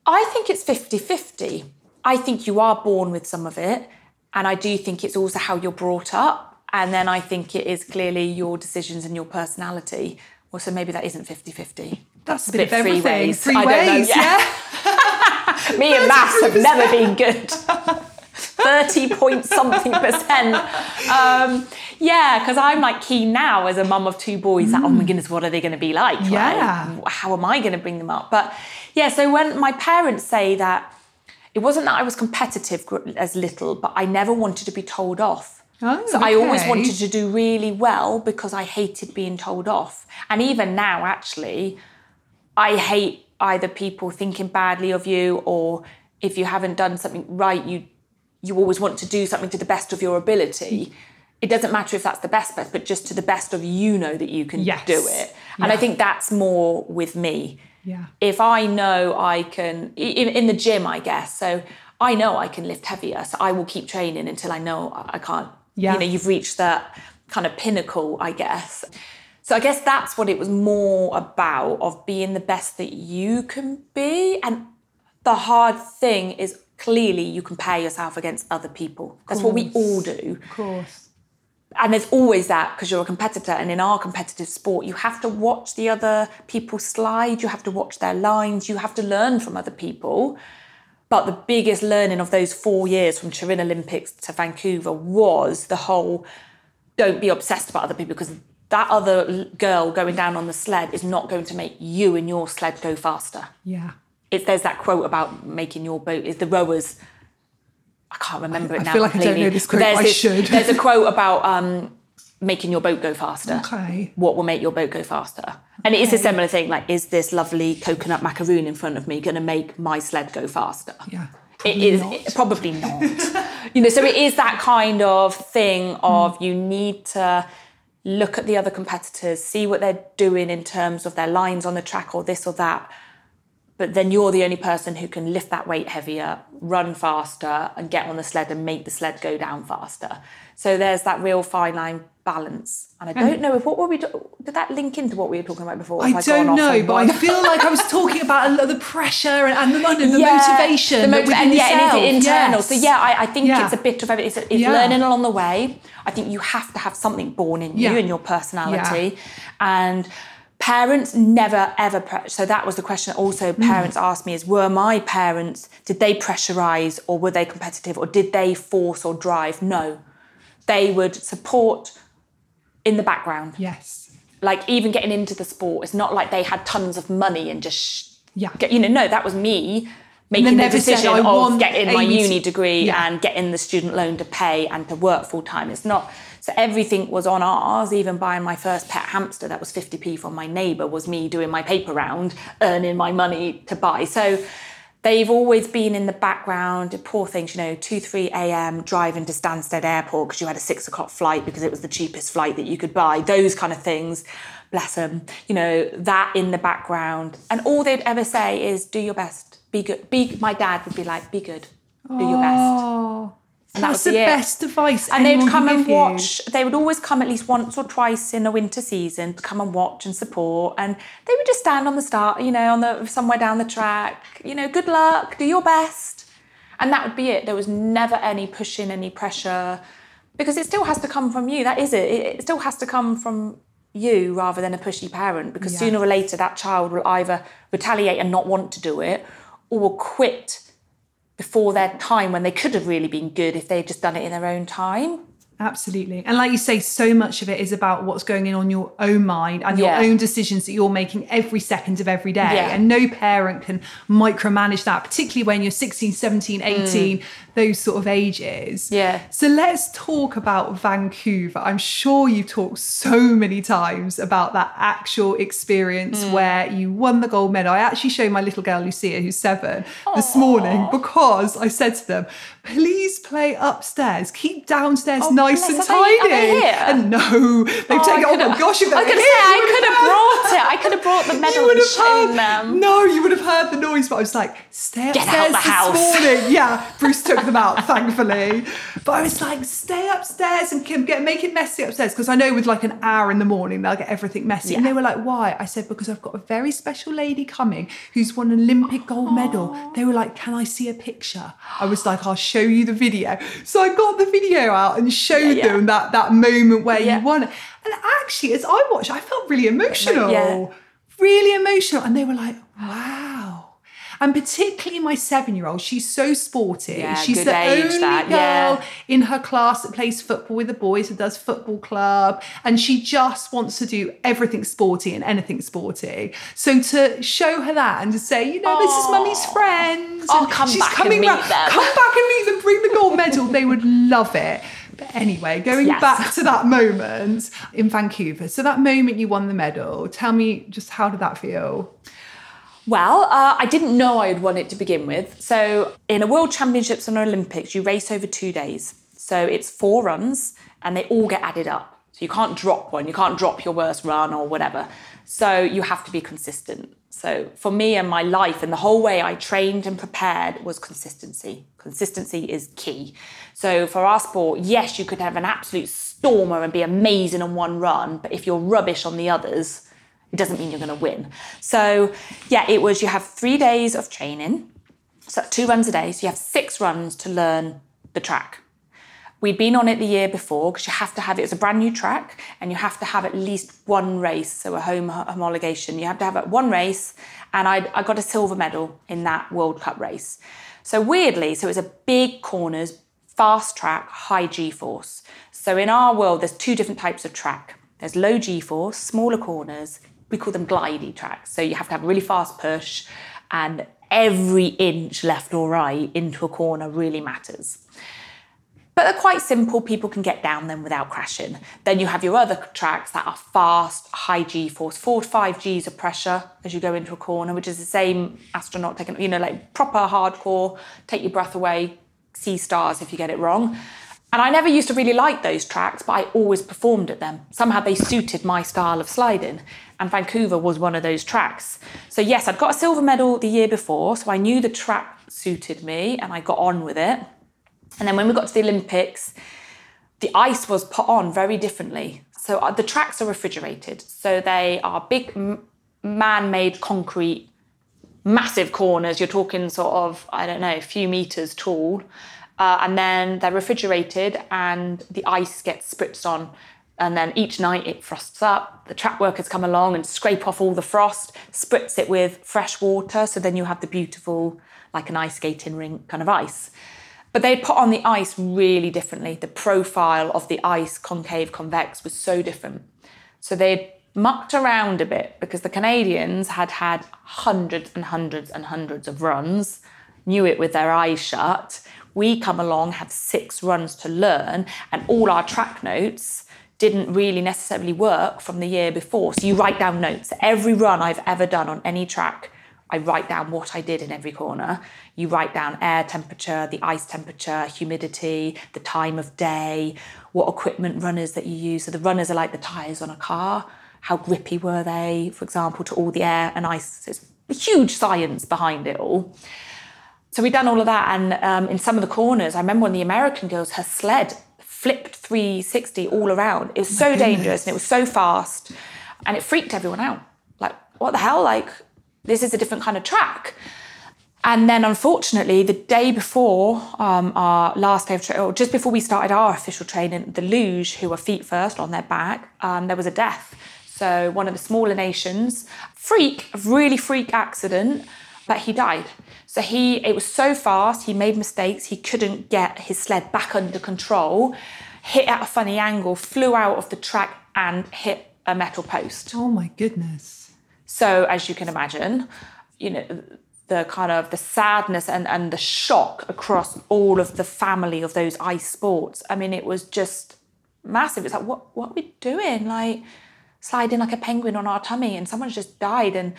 I think it's 50 50. I think you are born with some of it. And I do think it's also how you're brought up. And then I think it is clearly your decisions and your personality. Well, so maybe that isn't 50 50. That's a, bit, bit, of three ways. Three I ways, yeah. yeah. *laughs* Me and maths have never been good. *laughs* 30 point something percent. Um, yeah, because I'm like keen now as a mum of two boys mm. that, oh my mm. goodness, what are they going to be like? Yeah. Right? How am I going to bring them up? But yeah, so when my parents say that it wasn't that I was competitive as little, but I never wanted to be told off. Oh, so okay. I always wanted to do really well because I hated being told off. And even now, actually, I hate either people thinking badly of you or if you haven't done something right, you you always want to do something to the best of your ability it doesn't matter if that's the best best, but just to the best of you know that you can yes. do it. And yeah. I think that's more with me. Yeah. If I know I can, in, in, the gym, I guess. So I know I can lift heavier. So I will keep training until I know I can't. Yeah. You know, you've reached that kind of pinnacle, I guess. So I guess that's what it was more about of being the best that you can be. And the hard thing is clearly you compare yourself against other people. That's what we all do. Of course. And there's always that because you're a competitor and in our competitive sport you have to watch the other people slide you have to watch their lines you have to learn from other people. But the biggest learning of those four years from turin olympics to vancouver was the whole don't be obsessed about other people because that other girl going down on the sled is not going to make you and your sled go faster. Yeah it's there's that quote about making your boat is the rowers I can't remember it now. I feel like completely. I don't know this quote. There's I this, should. There's a quote about um, making your boat go faster. Okay. What will make your boat go faster? And it is a similar thing. Like, is this lovely coconut macaroon in front of me going to make my sled go faster? Yeah. It is it, probably not. *laughs* you know, so it is that kind of thing of mm. you need to look at the other competitors, see what they're doing in terms of their lines on the track or this or that, but then you're the only person who can lift that weight heavier, run faster, and get on the sled and make the sled go down faster. So there's that real fine line balance. And I hmm. don't know if what were we do- did that link into what we were talking about before? I gone don't know, but? I feel like I was *laughs* talking about a lot of the pressure and, and the, and the Yeah, motivation. the that and yeah, and it's internal. Yes. So yeah, I, I think Yeah. it's a bit of everything. It's, it's Yeah. learning along the way. I think you have to have something born in you and your personality, and parents never ever. Pre- so that was the question. Also, Mm. parents asked me: Is were my parents? Did they pressurize, or were they competitive, or did they force or drive? No, they would support in the background Yes. like even getting into the sport it's not like they had tons of money and just sh- Yeah. get, you know no that was me making the never said, decision of getting my Amy to-" uni degree Yeah. and getting the student loan to pay and to work full time it's not so everything was on ours even buying my first pet hamster that was 50p from my neighbour was me doing my paper round earning my money to buy so they've always been in the background. Poor things, you know, 2, 3 a.m. driving to Stansted Airport because you had a six o'clock flight because it was the cheapest flight that you could buy, those kind of things. Bless them. You know, that in the background. And all they'd ever say is, do your best, be good. Be, my dad would be like, be good, do your best. Oh, And that that's the it. best advice. And they'd come and give you. watch. They would always come at least once or twice in a winter season to come and watch and support. And they would just stand on the start, you know, on the somewhere down the track. You know, good luck, do your best, and that would be it. There was never any pushing, any pressure, because it still has to come from you. That is it. It, it still has to come from you rather than a pushy parent. Because Yeah. sooner or later, that child will either retaliate and not want to do it, or quit before their time when they could have really been good if they had just done it in their own time. Absolutely. And like you say, so much of it is about what's going on in your own mind and your Yeah. own decisions that you're making every second of every day. Yeah. And no parent can micromanage that, particularly when you're 16, 17, 18, mm. Those sort of ages. Yeah. So let's talk about Vancouver. I'm sure you've talked so many times about that actual experience Mm. where you won the gold medal. I actually showed my little girl Lucia, who's seven, this morning because I said to them, please play upstairs, keep downstairs nice Oh, bless and her. Are they- are they tidy. here? And no, they've taken, oh my gosh, if they I here, say I could would've brought it. I could have brought the *laughs* you medal would and have shown heard, them. No, you would have heard the noise, but I was like, stay upstairs out the this house. morning. Yeah, *laughs* Bruce took them out, thankfully. But I was like, stay upstairs and get make it messy upstairs. Because I know with like an hour in the morning, they'll get everything messy. And they were like, why? I said, because I've got a very special lady coming who's won an Olympic gold medal. They were like, can I see a picture? I was like, I'll show you the video. So I got the video out and showed Yeah, yeah. them that that moment where Yeah. you won it. And actually, as I watched, I felt really emotional Yeah. really emotional. And they were like, wow. And particularly my seven year old, she's so sporty. Yeah, she's the age, only that, girl yeah. in her class that plays football with the boys, that does football club. And she just wants to do everything sporty and anything sporty. So to show her that and to say, you know, this is mummy's friends. Oh, come she's back and coming meet round- them. Come back and meet them, bring the gold *laughs* medal. They would love it. But anyway, going Yes. back to that moment in Vancouver. So that moment you won the medal, tell me just how did that feel? Well, uh, I didn't know I'd won it to begin with. So, in a World Championships and Olympics, you race over two days. So, it's four runs and they all get added up. So, you can't drop one, you can't drop your worst run or whatever. So, you have to be consistent. So, for me and my life and the whole way I trained and prepared was consistency. Consistency is key. So, for our sport, yes, you could have an absolute stormer and be amazing on one run, but if you're rubbish on the others, it doesn't mean you're going to win. So, yeah, it was you have three days of training, so two runs a day. So, you have six runs to learn the track. We'd been on it the year before because you have to have it, it's a brand new track and you have to have at least one race, so a home homologation. You have to have at one race, and I, I got a silver medal in that World Cup race. So, weirdly, so it's a big corners, fast track, high G force. So, in our world, there's two different types of track there's low G force, smaller corners, we call them glidey tracks. So you have to have a really fast push, and every inch left or right into a corner really matters. But they're quite simple, people can get down them without crashing. Then you have your other tracks that are fast, high G force, four to five Gs of pressure as you go into a corner, which is the same astronaut taking, you know, like proper hardcore, take your breath away, see stars if you get it wrong. And I never used to really like those tracks, but I always performed at them. Somehow they suited my style of sliding. And Vancouver was one of those tracks. So, yes, I'd got a silver medal the year before, so I knew the track suited me and I got on with it. And then when we got to the Olympics, the ice was put on very differently. So, uh, the tracks are refrigerated. So, they are big man made concrete, massive corners. You're talking sort of, I don't know, a few meters tall. Uh, and then they're refrigerated and the ice gets spritzed on. And then each night it frosts up. The track workers come along and scrape off all the frost, spritz it with fresh water. So then you have the beautiful, like an ice skating rink kind of ice. But they put on the ice really differently. The profile of the ice, concave, convex, was so different. So they mucked around a bit because the Canadians had had hundreds and hundreds and hundreds of runs, knew it with their eyes shut. We come along, have six runs to learn, and all our track notes didn't really necessarily work from the year before. So you write down notes. Every run I've ever done on any track, I write down what I did in every corner. You write down air temperature, the ice temperature, humidity, the time of day, what equipment runners that you use. So the runners are like the tyres on a car. How grippy were they, for example, to all the air and ice? There's huge science behind it all. So we'd done all of that, and um, in some of the corners, I remember when the American girls, her sled flipped 360 all around. It was so goodness. dangerous and it was so fast, and it freaked everyone out. Like, what the hell? Like, this is a different kind of track. And then, unfortunately, the day before um, our last day of training, or just before we started our official training, the luge, who were feet first on their back, um, there was a death. So, one of the smaller nations, freak, a really freak accident, but he died. So he, it was so fast, he made mistakes, he couldn't get his sled back under control, hit at a funny angle, flew out of the track and hit a metal post. Oh my goodness. So as you can imagine, you know, the kind of the sadness and, and the shock across all of the family of those ice sports. I mean, it was just massive. It's like, what what are we doing? Like sliding like a penguin on our tummy and someone's just died and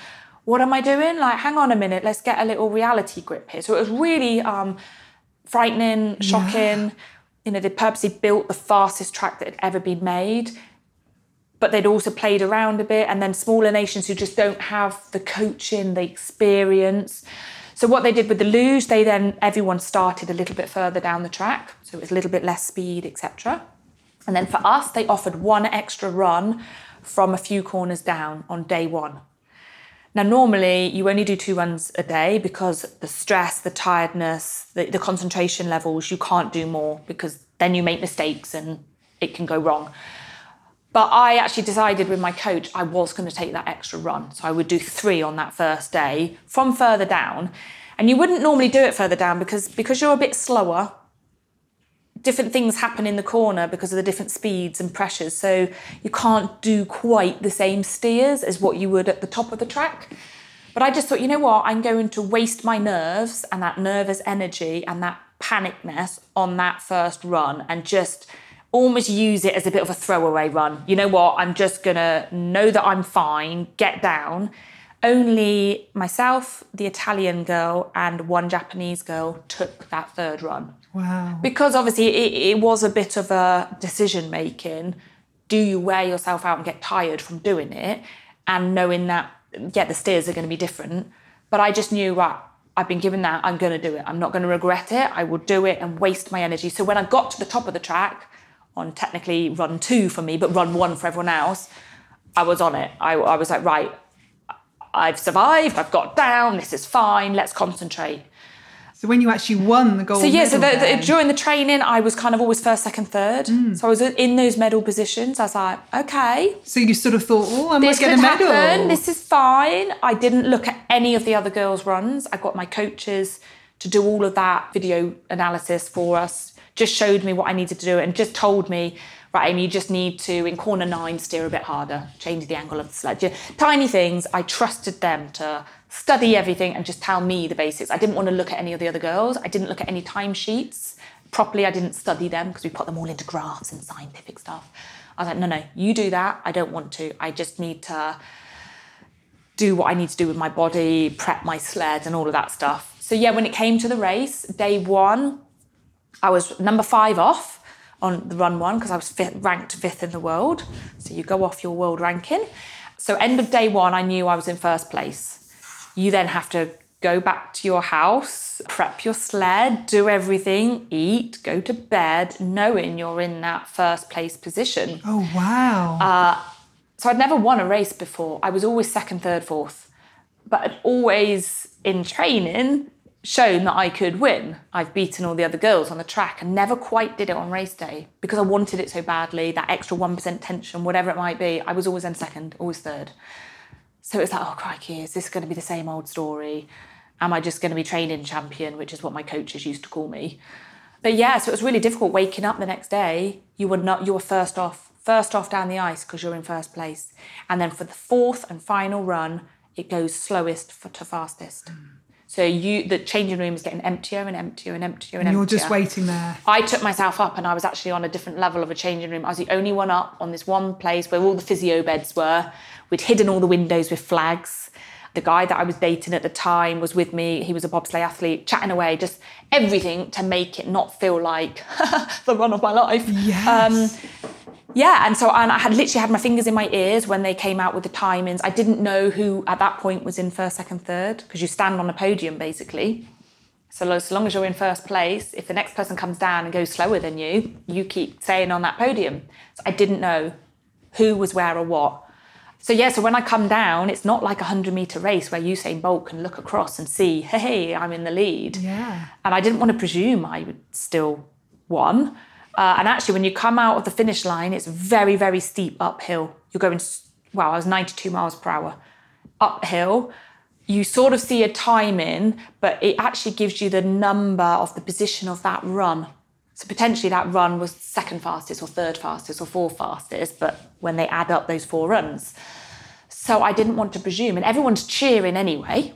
what am I doing? Like, hang on a minute, let's get a little reality grip here. So it was really um, frightening, shocking. Yeah. You know, they purposely built the fastest track that had ever been made, but they'd also played around a bit. And then smaller nations who just don't have the coaching, the experience. So what they did with the luge, they then everyone started a little bit further down the track, so it was a little bit less speed, etc. And then for us, they offered one extra run from a few corners down on day one. Now, normally you only do two runs a day because the stress, the tiredness, the, the concentration levels, you can't do more because then you make mistakes and it can go wrong. But I actually decided with my coach I was going to take that extra run. So I would do three on that first day from further down. And you wouldn't normally do it further down because because you're a bit slower, different things happen in the corner because of the different speeds and pressures. So you can't do quite the same steers as what you would at the top of the track. But I just thought, you know what, I'm going to waste my nerves and that nervous energy and that panicness on that first run and just almost use it as a bit of a throwaway run. You know what, I'm just gonna know that I'm fine, get down. Only myself, the Italian girl, and one Japanese girl took that third run. Wow. Because obviously it, it was a bit of a decision making. Do you wear yourself out and get tired from doing it? And knowing that, yeah, the steers are going to be different. But I just knew, right, I've been given that, I'm going to do it. I'm not going to regret it. I will do it and waste my energy. So when I got to the top of the track, on technically run two for me, but run one for everyone else, I was on it. I, I was like, right, I've survived, I've got down, this is fine, let's concentrate. So when you actually won the gold so yeah, so the, the, during the training, I was kind of always first, second, third. Mm. So I was in those medal positions. I was like, okay, so you sort of thought, oh, I might get a medal. happen. This is fine. I didn't look at any of the other girls' runs. I got my coaches to do all of that video analysis for us. Just showed me what I needed to do and just told me, right, Amy, you just need to in corner nine steer a bit harder, change the angle of the sled. Tiny things. I trusted them to study everything and just tell me the basics. I didn't want to look at any of the other girls. I didn't look at any timesheets properly. I didn't study them because we put them all into graphs and scientific stuff. I was like, no, no, you do that. I don't want to. I just need to do what I need to do with my body, prep my sled, and all of that stuff. So, yeah, when it came to the race, day one, I was number five off. on the run one because I was fifth, ranked fifth in the world. So you go off your world ranking. So end of day one, I knew I was in first place. You then have to go back to your house, prep your sled, do everything, eat, go to bed, knowing you're in that first place position. Oh, wow. Uh, so I'd never won a race before. I was always second, third, fourth. But I'd always in training shown that I could win. I've beaten all the other girls on the track and never quite did it on race day because I wanted it so badly, that extra 1% tension, whatever it might be. I was always in second, always third. So it's like, oh, crikey, is this going to be the same old story? Am I just going to be training champion, which is what my coaches used to call me? But yeah, so it was really difficult waking up the next day. You were not, you were first off, first off down the ice because you're in first place. And then for the fourth and final run, it goes slowest to fastest. Mm. So you, the changing room is getting emptier and emptier and emptier and, and you're emptier. just waiting there. I took myself up and I was actually on a different level of a changing room. I was the only one up on this one place where all the physio beds were. We'd hidden all the windows with flags. The guy that I was dating at the time was with me. He was a bobsleigh athlete, chatting away, just everything to make it not feel like *laughs* the run of my life. Yes. Um, yeah, and so and I had literally had my fingers in my ears when they came out with the timings. I didn't know who at that point was in first, second, third because you stand on a podium basically. So as long as you're in first place, if the next person comes down and goes slower than you, you keep staying on that podium. So I didn't know who was where or what. So yeah, so when I come down, it's not like a hundred meter race where Usain Bolt can look across and see, hey, I'm in the lead. Yeah. And I didn't want to presume I would still won. Uh, and actually, when you come out of the finish line, it's very, very steep uphill. You're going, wow, I was 92 miles per hour uphill. You sort of see a time in, but it actually gives you the number of the position of that run. So potentially that run was second fastest or third fastest or fourth fastest, but when they add up those four runs. So I didn't want to presume, and everyone's cheering anyway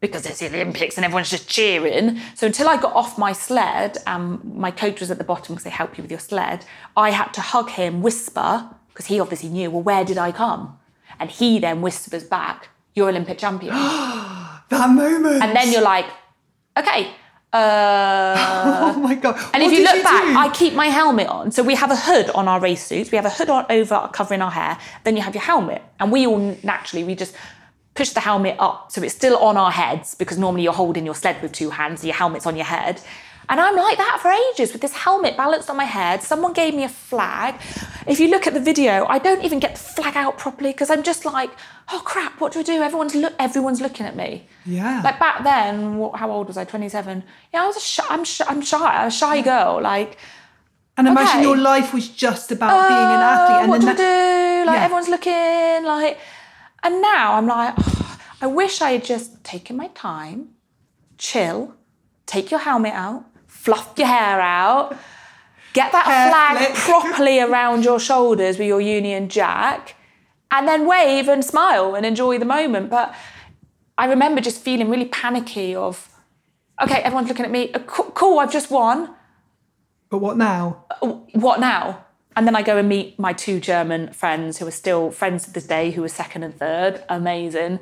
because it's the Olympics and everyone's just cheering. So until I got off my sled and my coach was at the bottom because they help you with your sled, I had to hug him, whisper, because he obviously knew, well, where did I come? And he then whispers back, you're Olympic champion. *gasps* that moment. And then you're like, okay. Uh, *laughs* oh my god! And What if you look back, do? I keep my helmet on. So we have a hood on our race suits. We have a hood on over covering our hair. Then you have your helmet, and we all naturally we just push the helmet up so it's still on our heads because normally you're holding your sled with two hands, so your helmet's on your head. And I'm like that for ages with this helmet balanced on my head. Someone gave me a flag. If you look at the video, I don't even get the flag out properly because I'm just like, oh crap, what do I do? Everyone's look, everyone's looking at me. Yeah. Like back then, what, how old was I? 27. Yeah, I was a shy, I'm shy, I'm shy, a shy girl. Like, and imagine okay. your life was just about being an "Oh, athlete, and what do then I do? Like Yeah. everyone's looking. Like, and now I'm like, "Oh, I wish I had just taken my time, chill, take your helmet out, fluff your hair out, get that Hair flag flick. *laughs* properly around your shoulders with your Union Jack, and then wave and smile and enjoy the moment. But I remember just feeling really panicky of, okay, everyone's looking at me. Uh, Cool, cool I've just won But what now? what now? And then I go and meet my two German friends who are still friends to this day, who are second and third, amazing.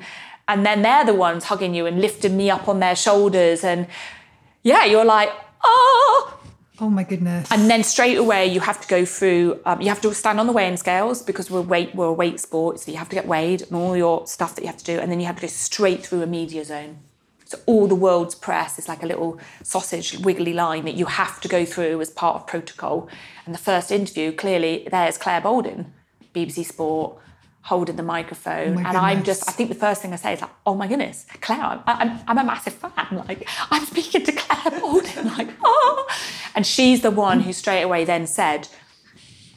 And then they're the ones hugging you and lifting me up on their shoulders. And yeah, you're like, oh. Oh my goodness. And then straight away, you have to go through, um, you have to stand on the weighing scales because we're, weight, we're a weight sport. So you have to get weighed and all your stuff that you have to do. And then you have to go straight through a media zone. So all the world's press is like a little sausage wiggly line that you have to go through as part of protocol. And the first interview, clearly, there's Clare Balding, BBC Sport, holding the microphone. Oh and I'm just, I think the first thing I say is like, oh my goodness, Clare, I'm, I'm, I'm a massive fan. Like, I'm speaking to Clare Balding, *laughs* like, oh. And she's the one who straight away then said,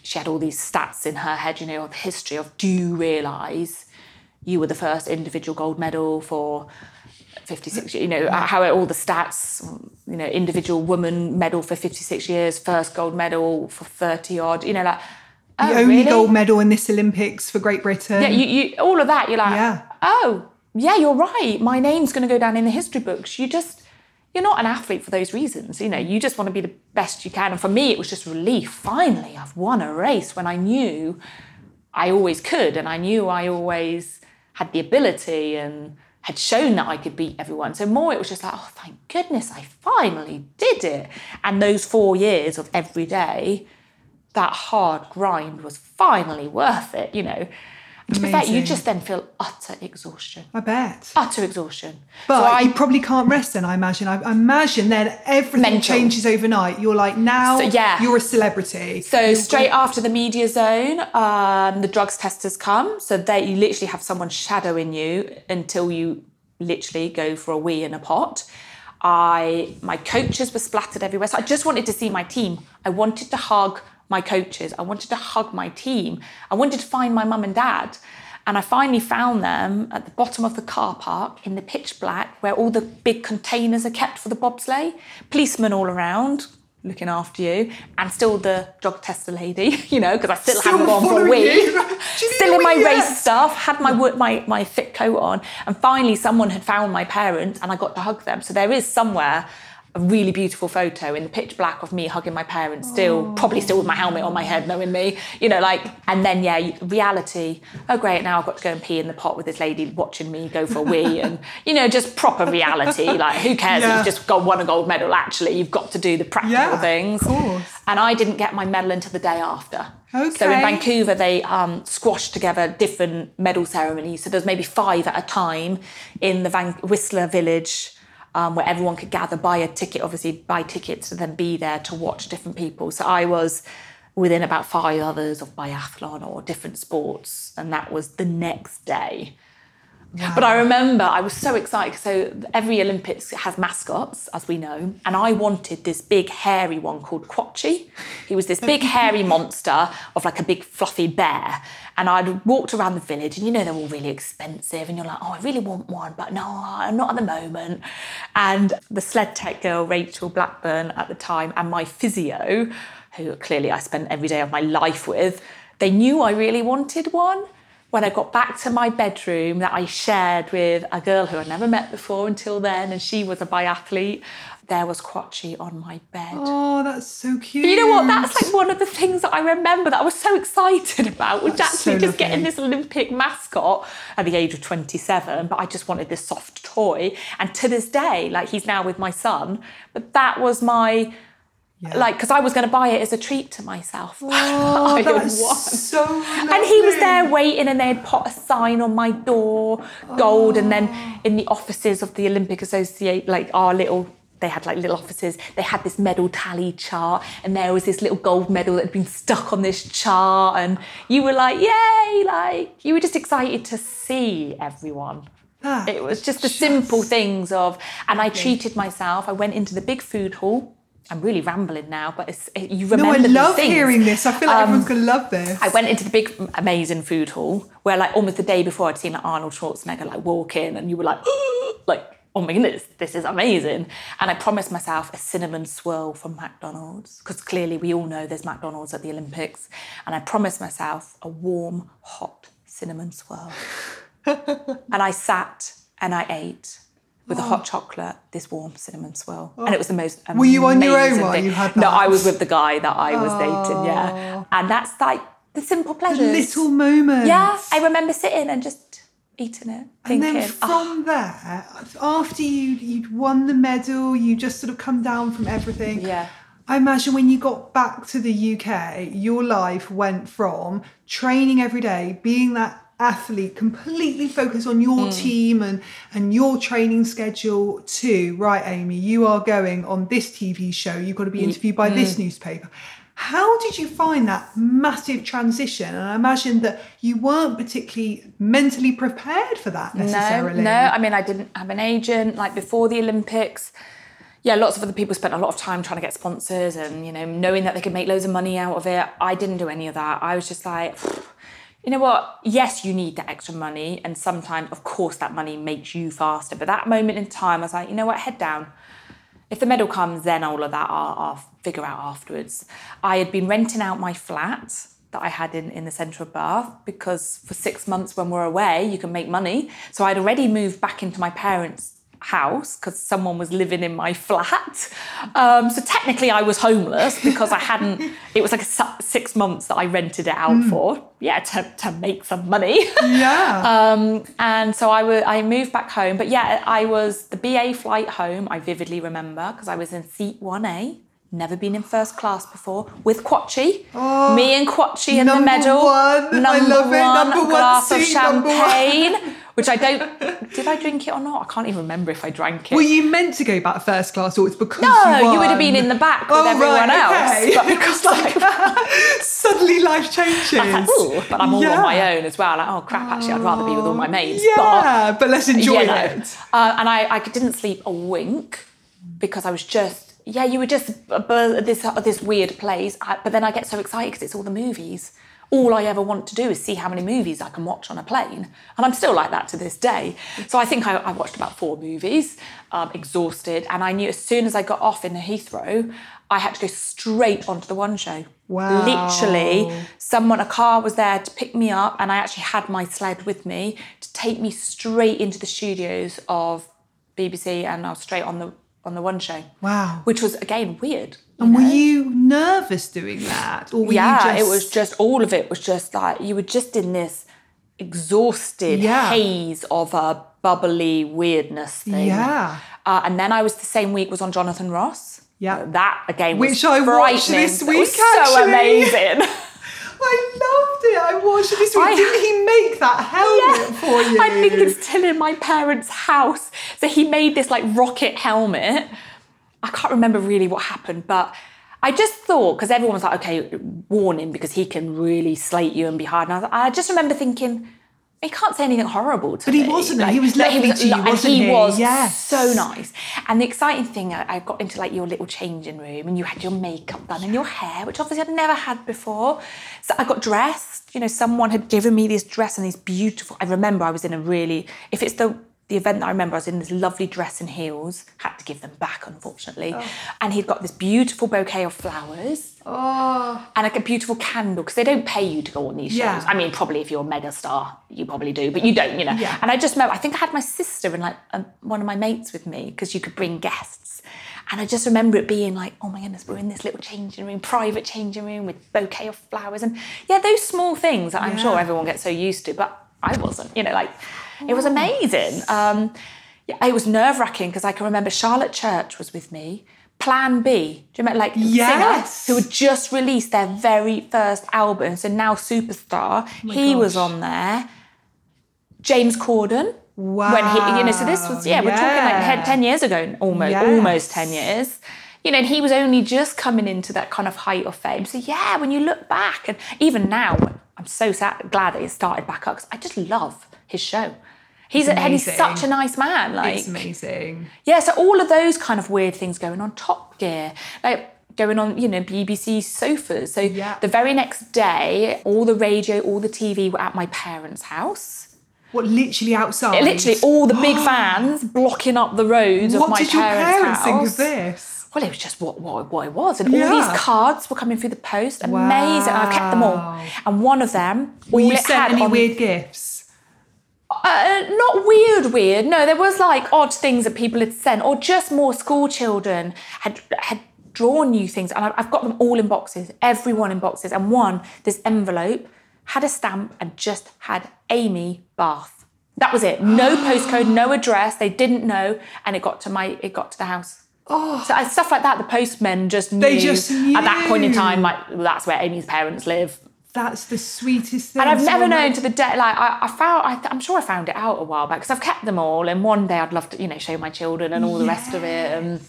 she had all these stats in her head, you know, of history of do you realise you were the first individual gold medal for 56 years, you know uh, how all the stats you know individual woman medal for 56 years first gold medal for 30 odd you know like the oh, only really? gold medal in this Olympics for Great Britain. yeah, you, you all of that you're like Yeah. oh yeah you're right my name's going to go down in the history books you just you're not an athlete for those reasons you know you just want to be the best you can and for me it was just relief finally i've won a race when i knew i always could and i knew i always had the ability and had shown that I could beat everyone. So more it was just like, oh thank goodness I finally did it. And those four years of every day that hard grind was finally worth it, you know. To be fair, you just then feel utter exhaustion. I bet. Utter exhaustion. But so I you probably can't rest then, I imagine. I I imagine then everything Mental. changes overnight. You're like, now So, yeah. you're a celebrity. So You're straight after the media zone, um, the drugs testers come. So they you literally have someone shadowing you until you literally go for a wee in a pot. I my coaches were splattered everywhere. So I just wanted to see my team. I wanted to hug my coaches. I wanted to hug my team. I wanted to find my mum and dad. And I finally found them at the bottom of the car park in the pitch black where all the big containers are kept for the bobsleigh. Policemen all around looking after you, and still the drug tester lady, *laughs* you know, because I still, Still hadn't gone for a following wee. you. *laughs* Do you still in my wee race stuff, had my, my my fit coat on, and finally someone had found my parents, and I got to hug them. So there is somewhere a really beautiful photo in the pitch black of me hugging my parents, still probably still with my helmet on my head, knowing me, you know, like. And then yeah, reality. Oh great, now I've got to go and pee in the pot with this lady watching me go for a wee, *laughs* and you know, just proper reality. Like who cares? Yeah. You've just got won a gold medal. Actually, you've got to do the practical Yeah, of things. course. And I didn't get my medal until the day after. Okay. So in Vancouver, they um, squashed together different medal ceremonies. So there's maybe five at a time in the Van- Whistler village. Um, where everyone could gather, buy a ticket, obviously buy tickets and then be there to watch different people. So I was within about five others of biathlon or different sports, and that was the next day. But I remember I was so excited. So every Olympics has mascots, as we know, and I wanted this big hairy one called Quatchi. He was this big *laughs* hairy monster of like a big fluffy bear. And I'd walked around the village, and you know they're all really expensive, and you're like, oh, I really want one, but no, uh, not at the moment. And the sled tech girl, Rachel Blackburn, at the time, and my physio, who clearly I spent every day of my life with, they knew I really wanted one when I got back to my bedroom that I shared with a girl who I'd never met before until then, and she was a biathlete, there was Quatchi on my bed. Oh, that's so cute. You know what? That's like one of the things that I remember that I was so excited about, was That's actually so just getting this Olympic mascot at the age of 27. But I just wanted this soft toy. And to this day, like he's now with my son, but that was my. Like, because I was going to buy it as a treat to myself. *laughs* Oh, that's won. so And he was there waiting, and they had put a sign on my door, gold, and then oh. in the offices of the Olympic Associate, like our little. They had like little offices. They had this medal tally chart, and there was this little gold medal that had been stuck on this chart. And you were like, "Yay!" Like you were just excited to see everyone. That It was just the simple things of, and I treated myself. I went into the big food hall. I'm really rambling now, but it's, it, you No, remember I love things. hearing this. I feel like Um, everyone's going to love this. I went into the big, amazing food hall where, like, almost the day before, I'd seen like Arnold Schwarzenegger like walk in, and you were like, *gasps* like, oh my goodness, this is amazing. And I promised myself a cinnamon swirl from McDonald's because clearly we all know there's McDonald's at the Olympics, and I promised myself a warm, hot cinnamon swirl. *laughs* and I sat and I ate. With a hot oh. chocolate, this warm cinnamon swirl, oh. and it was the most. Amazing Were you on your own while you had No. I was with the guy that I was dating. Yeah, oh. and that's like the simple pleasures. Little moments. Yeah, I remember sitting and just eating it, And thinking, then "Oh, from there, after you you'd won the medal, you just sort of come down from everything. Yeah. I imagine when you got back to the UK, your life went from training every day, being that athlete, completely focused on Hmm. your team and and your training schedule, to right, Amy, you are going on this TV show. You've got to be interviewed by Hmm. this newspaper. How did you find that massive transition? And I imagine that you weren't particularly mentally prepared for that necessarily. No, no. I mean, I didn't have an agent like before the Olympics. Yeah, lots of other people spent a lot of time trying to get sponsors and you know knowing that they could make loads of money out of it. I didn't do any of that. I was just like, you know what? Yes, you need that extra money, and sometimes, of course, that money makes you faster. But that moment in time, I was like, you know what? Head down. If the medal comes, then all of that I'll, I'll figure out afterwards. I had been renting out my flat that I had in, in the centre of Bath because for six months when we're away, you can make money. So I'd already moved back into my parents' house because someone was living in my flat. Um, so technically, I was homeless because I hadn't, it was like a six months that I rented it out for. Yeah, to, to make some money. Yeah. *laughs* Um, and so I wa- I moved back home. But yeah, I was the BA flight home, I vividly remember, because I was in seat 1A, Never been in first class before with Quatchi. Me and Quatchi in the Oh, number middle. one. I love it. Number one glass of seat, number champagne, *laughs* which I don't. Did I drink it or not? I can't even remember if I drank it. Were you meant to go back first class, or it's because no, you, you, would have been in the back with Oh, everyone right, okay. else. But because *laughs* like, *laughs* Suddenly life changes. Like, ooh, but I'm all Yeah. on my own as well. Like, oh crap, actually, I'd rather be with all my mates. Yeah, but, let's but, enjoy you know, it. uh, and I, I didn't sleep a wink because I was just, yeah, you were just uh, this uh, this weird place. I, but then I get so excited because it's all the movies. All I ever want to do is see how many movies I can watch on a plane. And I'm still like that to this day. So I think I, I watched about four movies, um, exhausted. And I knew as soon as I got off in Heathrow, I had to go straight onto the one show. Wow. Literally, someone, a car was there to pick me up, and I actually had my sled with me to take me straight into the studios of BBC, and I was straight on the on the one show. Wow. Which was again weird. And were you nervous doing that, or were yeah, you just? it was just all of it was just like you were just in this exhausted Yeah. haze of a bubbly weirdness thing. Yeah. Uh, and then I was the same week was on Jonathan Ross. Yeah. That again was Which I watched this It was week, so amazing. *laughs* I loved it. I watched it. I- Didn't he make that helmet for you? I think it's still in my parents' house. So he made this like rocket helmet. I can't remember really what happened, but I just thought because everyone was like, okay, warning because he can really slate you and be hard. And I, was, I just remember thinking. He can't say anything horrible to But me. he wasn't, he was but lovely to you, and wasn't he he? was Yes. so nice. And the exciting thing, I I got into like your little changing room, and you had your makeup done and your hair, which obviously I'd never had before. So I got dressed. You know, someone had given me this dress and these beautiful. I remember I was in a really. If it's the the event that I remember, I was in this lovely dress and heels. Had to give them back, unfortunately. And he'd got this beautiful bouquet of flowers Oh, and like a beautiful candle because they don't pay you to go on these shows. Yeah. I mean, probably if you're a mega star, you probably do, but you don't, you know. Yeah. And I just remember, I think I had my sister and like um, one of my mates with me because you could bring guests. And I just remember it being like, oh my goodness, we're in this little changing room, private changing room with bouquet of flowers. And yeah, those small things that I'm Yeah. sure everyone gets so used to, but I wasn't, you know, like it was amazing. Um, yeah, it was nerve wracking because I can remember Charlotte Church was with me. Plan B, do you remember like Yes. singer who had just released their very first album, so now superstar. he was on there. James Corden. Wow. When he, you know, so this was yeah, we're talking like 10, 10 years ago, almost, Yes. almost ten years. You know, and he was only just coming into that kind of height of fame. So yeah, when you look back, and even now, I'm so sad, glad that it started back up because I just love his show. He's and he's such a nice man. Like it's amazing. yeah, so all of those kind of weird things going on. Top Gear, like going on, you know, BBC sofas. So Yeah. the very next day, all the radio, all the TV were at my parents' house. What, literally outside? Literally, all the big *gasps* vans blocking up the roads What of my did your parents' house. think of this? Well, it was just what, what, what it was. And all these cards were coming through the post. Amazing. And I've kept them all. And one of them, Were you sent any on- weird gifts? Uh, not weird, weird. No, there was like odd things that people had sent, or just more school children had had drawn new things, and I've got them all in boxes, everyone in boxes, and one this envelope had a stamp and just had Amy Bath. That was it. No *gasps* postcode, no address. They didn't know, and it got to my it got to the house. Oh, so stuff like that. The postmen just knew They just at that point in time, like that's where Amy's parents live. That's the sweetest thing. And I've never known to the day. Like I, I found, I, I'm sure I found it out a while back because I've kept them all. And one day I'd love to, you know, show my children and all the rest of it and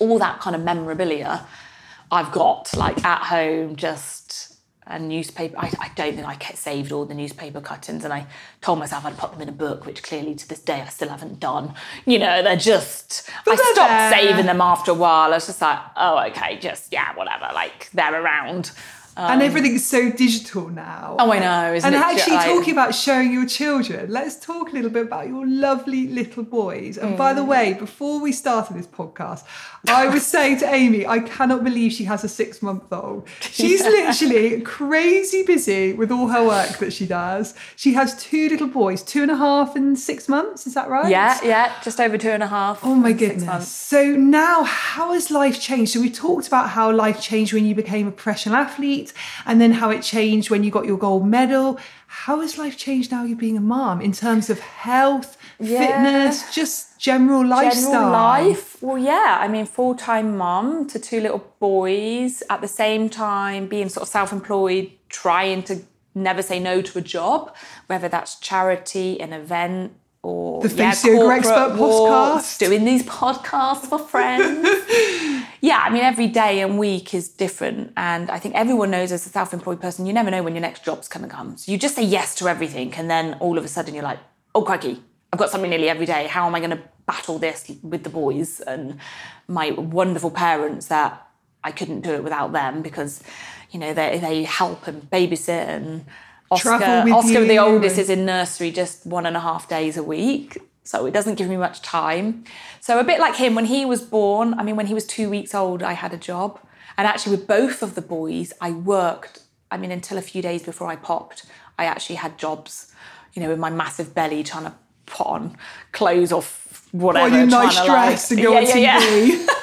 all that kind of memorabilia. I've got like at home, just a newspaper. I, I don't think I kept saved all the newspaper cuttings, and I told myself I'd put them in a book, which clearly to this day I still haven't done. You know, they're just. I they're stopped there. saving them after a while. I was just like, oh, okay, just yeah, whatever. Like they're around. And everything's so digital now. Oh, I know. Isn't and actually, like- talking about showing your children, let's talk a little bit about your lovely little boys. And by Mm. the way, before we started this podcast, I was saying to Amy, I cannot believe she has a six month old. She's literally crazy busy with all her work that she does. She has two little boys, two and a half and six months. Is that right? Yeah, yeah, just over two and a half. Oh my goodness. So now how has life changed? So we talked about how life changed when you became a professional athlete, and then how it changed when you got your gold medal. How has life changed now you're being a mom in terms of health, Yeah. fitness, just general lifestyle? General life. Well, yeah. I mean, full time mom to two little boys. At the same time, being sort of self employed, trying to never say no to a job, whether that's charity, an event, or The Yoga corporate Expert podcast. doing these *laughs* podcasts for friends. Yeah, I mean, every day and week is different. And I think everyone knows as a self employed person, you never know when your next job's going to come. So you just say yes to everything. And then all of a sudden you're like, oh, crikey, I've got something nearly every day. How am I going to battle this with the boys and my wonderful parents that I couldn't do it without them because, you know, they, they help and babysit and Oscar, Oscar the oldest, is in nursery just one and a half days a week. So it doesn't give me much time. So a bit like him, when he was born, I mean, when he was two weeks old, I had a job. And actually, with both of the boys, I worked. I mean, until a few days before I popped, I actually had jobs, you know, with my massive belly trying to put on clothes off whatever. Or trying nice to, dress like- and go on Yeah, yeah, yeah. TV. *laughs*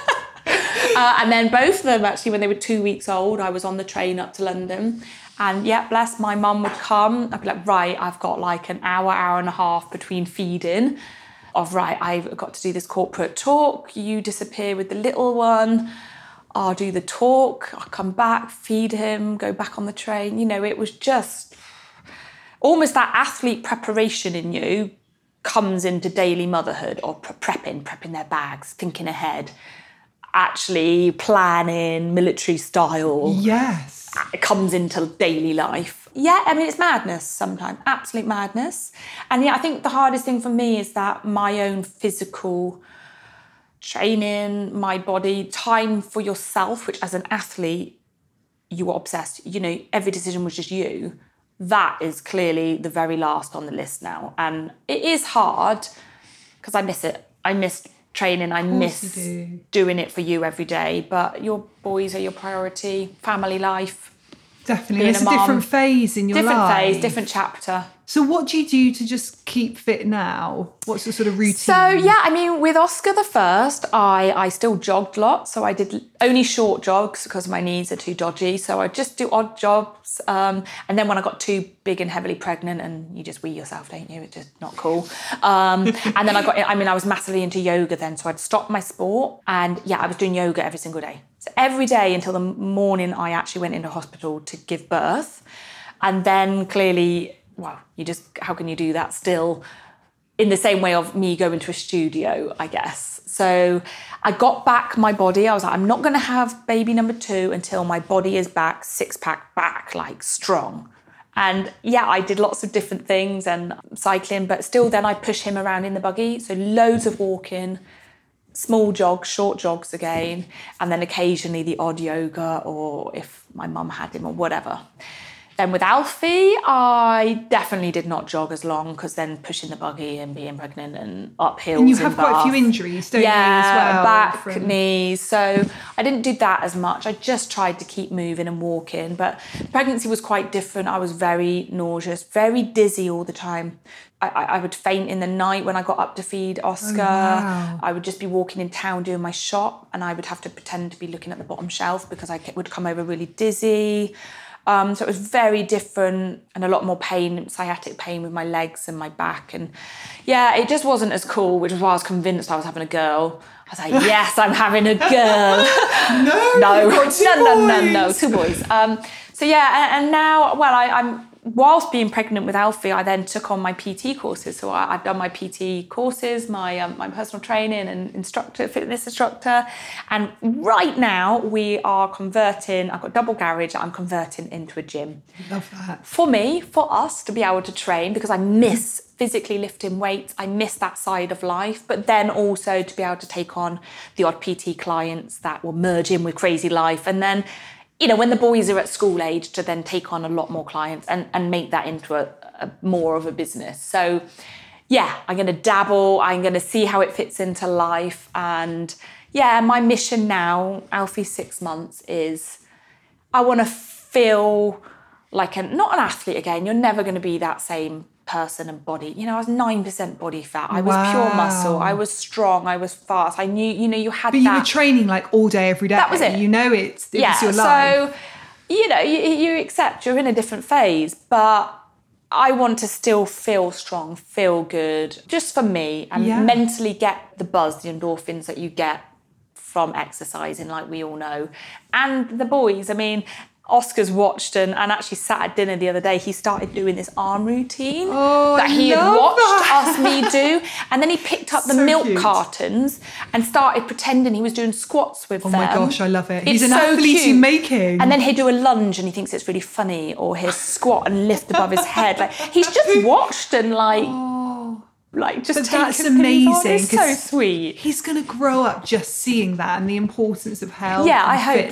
*laughs* Uh, and then both of them, actually, when they were two weeks old, I was on the train up to London. And yeah, bless, my mum would come. I'd be like, right, I've got like an hour, hour and a half between feeding. Of right, I've got to do this corporate talk. You disappear with the little one. I'll do the talk. I'll come back, feed him, go back on the train. You know, it was just almost that athlete preparation in you comes into daily motherhood or prepping, prepping their bags, thinking ahead, actually planning military style. yes. It comes into daily life. Yeah, I mean, it's madness sometimes, absolute madness. And yeah, I think the hardest thing for me is that my own physical training, my body, time for yourself, which as an athlete, you were obsessed. You know, every decision was just you. That is clearly the very last on the list now. And it is hard because I miss it. I miss training. I miss do. doing it for you every day. But your boys are your priority, family life, Definitely. It's a a, different phase in your different life. Different phase, different chapter. So, what do you do to just keep fit now? What's the sort of routine? So yeah, I mean, with Oscar the first, I I still jogged lots. So I did only short jogs because my knees are too dodgy. So I just do odd jobs. Um, and then when I got too big and heavily pregnant, and you just wee yourself, don't you? It's just not cool. Um, and then I got, I mean, I was massively into yoga then. So I'd stopped my sport, and yeah, I was doing yoga every single day. So every day until the morning I actually went into hospital to give birth, and then clearly, well, you just how can you do that still? in the same way of me going to a studio, I guess. So I got back my body. I was like, I'm not going to have baby number two until my body is back, six pack back, like strong. And yeah, I did lots of different things and cycling, but still then I push him around in the buggy. So loads of walking, small jogs, short jogs again, and then occasionally the odd yoga or if my mum had him or whatever. Then with Alfie, I definitely did not jog as long because then pushing the buggy and being pregnant and up hills. and you have quite a few injuries, don't yeah, you, as well? back, from- knees. So I didn't do that as much. I just tried to keep moving and walking. But pregnancy was quite different. I was very nauseous, very dizzy all the time. I, I I would faint in the night when I got up to feed Oscar. Oh, wow. I would just be walking in town doing my shop, and I would have to pretend to be looking at the bottom shelf because I would come over really dizzy. Um, so it was very different and a lot more pain, sciatic pain with my legs and my back. And yeah, it just wasn't as cool, which is why I was convinced I was having a girl. I was like, *laughs* yes, I'm having a girl. No, no, two *laughs* no, no, no, no, boys. two boys. Um, so yeah, and, and now, well, I, I'm whilst being pregnant with Alfie, I then took on my PT courses. So I, I've done my PT courses, my um, my personal training and instructor, fitness instructor, and right now we are converting. I've got double garage. I'm converting into a gym Love that. for me, for us to be able to train because I miss physically lifting weights. I miss that side of life, but then also to be able to take on the odd PT clients that will merge in with crazy life. And then, you know, when the boys are at school age, to then take on a lot more clients and, and make that into a, a more of a business. So, yeah, I'm going to dabble. I'm going to see how it fits into life. And yeah, my mission now, Alfie six months, is I want to feel like a not an athlete again. You're never going to be that same person and body. You know, I was nine percent body fat. I was pure muscle. I was strong. I was fast. I knew. You know, you had But you were training like all day, every day. That was it. You know it. It yeah. your life. So you know, you, you accept you're in a different phase, but I want to still feel strong, feel good, just for me, and Yeah. mentally get the buzz, the endorphins that you get from exercising, like we all know. And the boys, I mean, Oscar's watched and, and actually sat at dinner the other day. He started doing this arm routine Oh, that he had watched that. us me do. *laughs* And then he picked up the So milk cute. cartons and started pretending he was doing squats with Oh them. my gosh, I love it. He's an so athlete in cute. making. And then he'll do a lunge and he thinks it's really funny, or he'll squat and lift above his head. *laughs* Like he's just *laughs* watched and like, oh. Like just But that's amazing, It's so sweet. He's going to grow up just seeing that and the importance of health. Yeah, I and hope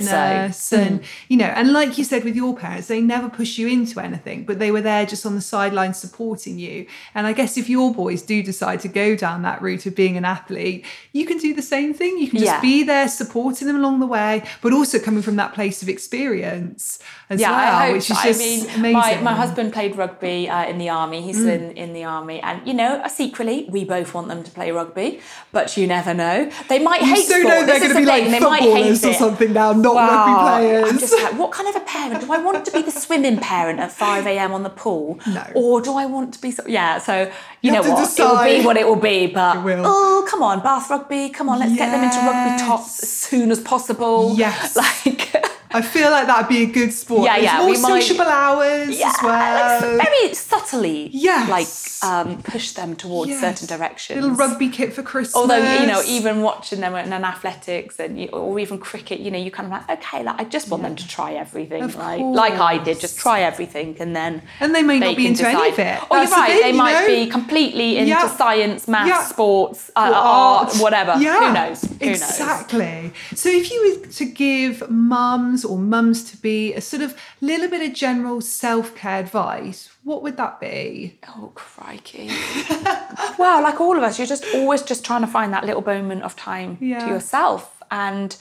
so. Mm. And, you know, and like you said with your parents, they never push you into anything, but they were there just on the sidelines supporting you. And I guess if your boys do decide to go down that route of being an athlete, you can do the same thing. You can just Yeah. be there supporting them along the way, but also coming from that place of experience as Yeah, well, I hope. which is just I mean, amazing. my, my husband played rugby uh, in the army. He's Mm. in, in the army, and you know, uh, secretly, we both want them to play rugby, but you never know. They might You hate so sport. know they're going to the be thing. like They footballers or something now, not rugby players. I'm just like, what kind of a parent do I want to be the swimming parent at 5 a.m. on the pool? No. Or do I want to be, so, yeah, so you, You know what? It will be what it will be, but will. oh, come on, Bath Rugby, come on, let's get them into rugby tops as soon as possible. Yes. *laughs* Like, I feel like that'd be a good sport. Yeah, yeah, more we might- sociable hours yeah, as well. like, very subtly, Yes. like um, push them towards Yes. certain directions. Little rugby kit for Christmas. Although you know, even watching them in an athletics and you, or even cricket, you know, you kind of like, okay, like I just want them to try everything, Of like like I did, just try everything, and then And they may not be into any of it. Oh, you're the right. thing, they you might know? be completely into Yeah. science, maths, Yeah. sports, uh, art, whatever. Yeah, Who knows? Who knows? exactly. So, if you were to give mums or mums to be a sort of little bit of general self care advice, what would that be? Oh crikey! *laughs* wow, like all of us, you're just always just trying to find that little moment of time Yeah. to yourself, and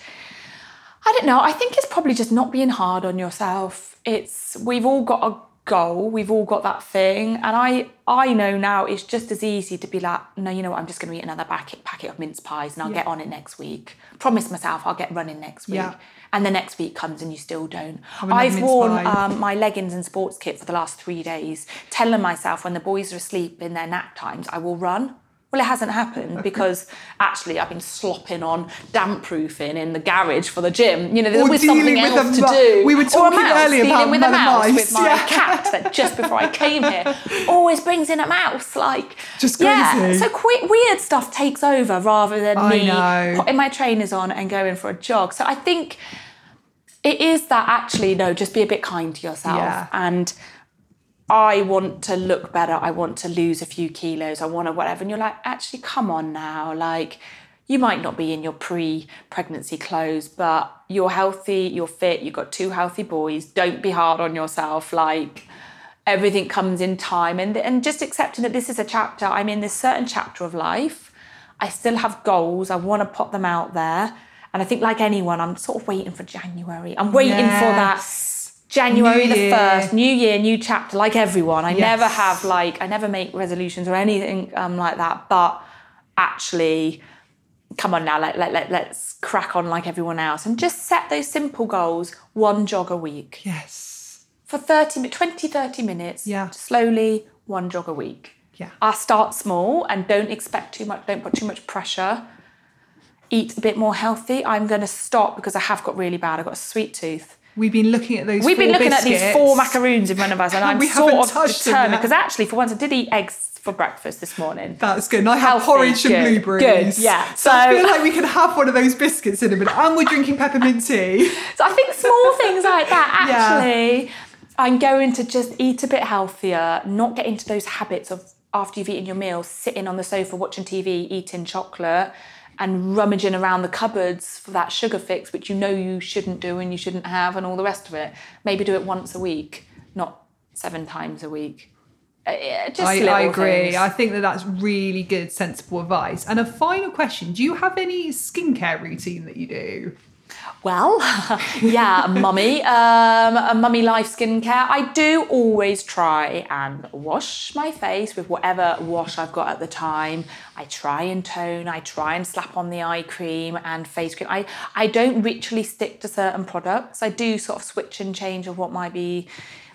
I don't know. I think it's probably just not being hard on yourself. It's we've all got a goal, we've all got that thing, and I I know now it's just as easy to be like, no, you know what, I'm just going to eat another packet packet of mince pies, and I'll Yeah. get on it next week. Promise myself I'll get running next week. Yeah. And the next week comes and you still don't. I've worn um, my leggings and sports kit for the last three days, telling myself when the boys are asleep in their nap times, I will run. Well, it hasn't happened *laughs* because actually I've been slopping on damp proofing in the garage for the gym. You know, there's Or always something dealing with a else to mu- do. we were talking mouse, earlier about with a mouse mice, with my *laughs* yeah. cat that just before I came here *laughs* always brings in a mouse. Like Just Yeah, so qu- weird stuff takes over rather than I me know. putting my trainers on and going for a jog. So I think it is that actually no just be a bit kind to yourself. Yeah. and i want to look better. I want to lose a few kilos. I want to whatever. And you're like actually come on now. Like you might not be in your pre-pregnancy clothes but you're healthy you're fit you've got two healthy boys. Don't be hard on yourself. Like everything comes in time. And and just accepting that this is a chapter i'm in this certain chapter of life. I still have goals. I want to put them out there and i think like anyone i'm sort of waiting for january i'm waiting for that january New the year. 1st new year new chapter like everyone i Yes. never have like i never make resolutions or anything um, like that but actually come on now let, let, let, let's crack on like everyone else and just set those simple goals one jog a week Yes. for 30 mi- 20 30 minutes Yeah. slowly one jog a week Yeah. i start small and don't expect too much don't put too much pressure eat a bit more healthy i'm going to stop because i have got really bad i've got a sweet tooth We've been looking at those. we've been looking at these four macaroons in front of us and *laughs* i'm We sort of determined because actually for once i did eat eggs for breakfast this morning That's good. And I have porridge and good, blueberries. good, yeah. So, I feel like we could have one of those biscuits in a minute. And we're drinking peppermint tea. *laughs* So I think small things like that *laughs* Yeah. actually, I'm going to just eat a bit healthier, not get into those habits of after you've eaten your meal, sitting on the sofa watching TV, eating chocolate, and rummaging around the cupboards for that sugar fix, which you know you shouldn't do and you shouldn't have, and all the rest of it. Maybe do it once a week, not seven times a week. Uh, just I, I agree. things. I think that that's really good, sensible advice. And a final question Do you have any skincare routine that you do? Well, *laughs* yeah, mummy, um, mummy life skincare. I do always try and wash my face with whatever wash I've got at the time. I try and tone, I try and slap on the eye cream and face cream. I, I don't ritually stick to certain products. I do sort of switch and change of what might be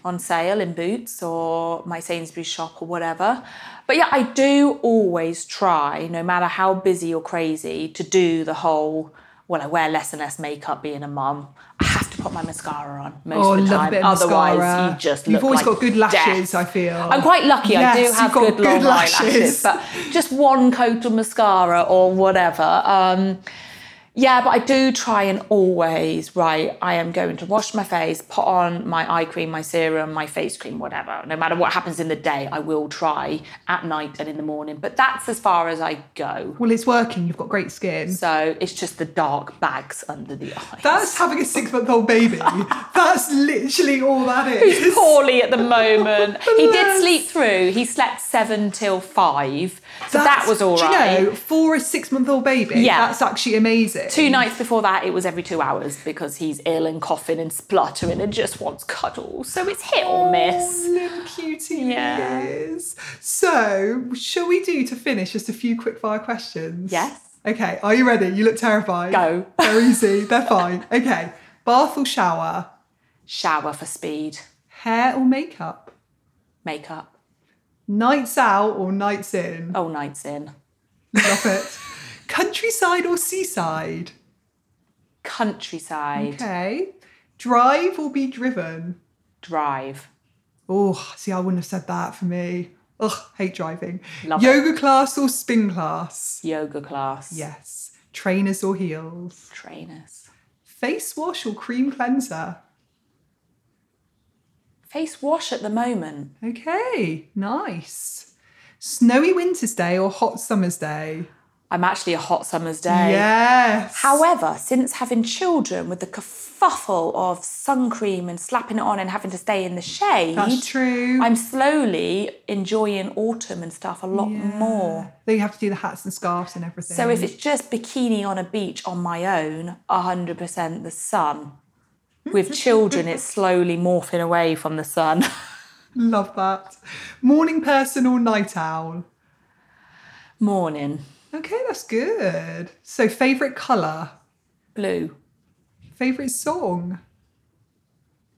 on sale in Boots or my Sainsbury's shop or whatever. But yeah, I do always try, no matter how busy or crazy, to do the whole well, I wear less and less makeup being a mum. I have to put my mascara on most Oh, of the time. Otherwise, mascara. you just You've always like got good lashes, death. I feel. I'm quite lucky. I do have good, good long lashes. eyelashes, but just one coat of mascara or whatever. Um, yeah, but I do try and always, right, I am going to wash my face, put on my eye cream, my serum, my face cream, whatever. No matter what happens in the day, I will try at night and in the morning. But that's as far as I go. well, it's working. You've got great skin. So it's just the dark bags under the eyes. That's having a six month old baby. *laughs* That's literally all that is. He's poorly at the moment. *laughs* he did sleep through. He slept seven till five. So that was all do right. You know, for a six month old baby, Yeah. that's actually amazing. Two nights before that, it was every two hours because he's ill and coughing and spluttering and just wants cuddles. So it's hit or oh, miss. Oh, little cutie Yeah. is. So, shall we do to finish just a few quick fire questions? Yes. Okay, are you ready? You look terrified. Go. *laughs* They're easy, they're fine. Okay, bath or shower? Shower for speed. Hair or makeup? Makeup. Nights out or nights in? Oh, nights in. Love it. *laughs* Countryside or seaside? Countryside. Okay. Drive or be driven? Drive. Oh, see, I wouldn't have said that for me. Ugh, hate driving. Love it. Yoga class or spin class? Yoga class. Yes. Trainers or heels? Trainers. Face wash or cream cleanser? Face wash at the moment. Okay, nice. Snowy winter's day or hot summer's day? I'm actually a hot summer's day. Yes. However, since having children with the kerfuffle of sun cream and slapping it on and having to stay in the shade, That's true. I'm slowly enjoying autumn and stuff a lot more. Then you have to do the hats and scarves and everything. So if it's just bikini on a beach on my own, 100% the sun. With *laughs* children, it's slowly morphing away from the sun. *laughs* Love that. Morning person or night owl? Morning, Okay, that's good. So favourite colour? blue. Favourite song?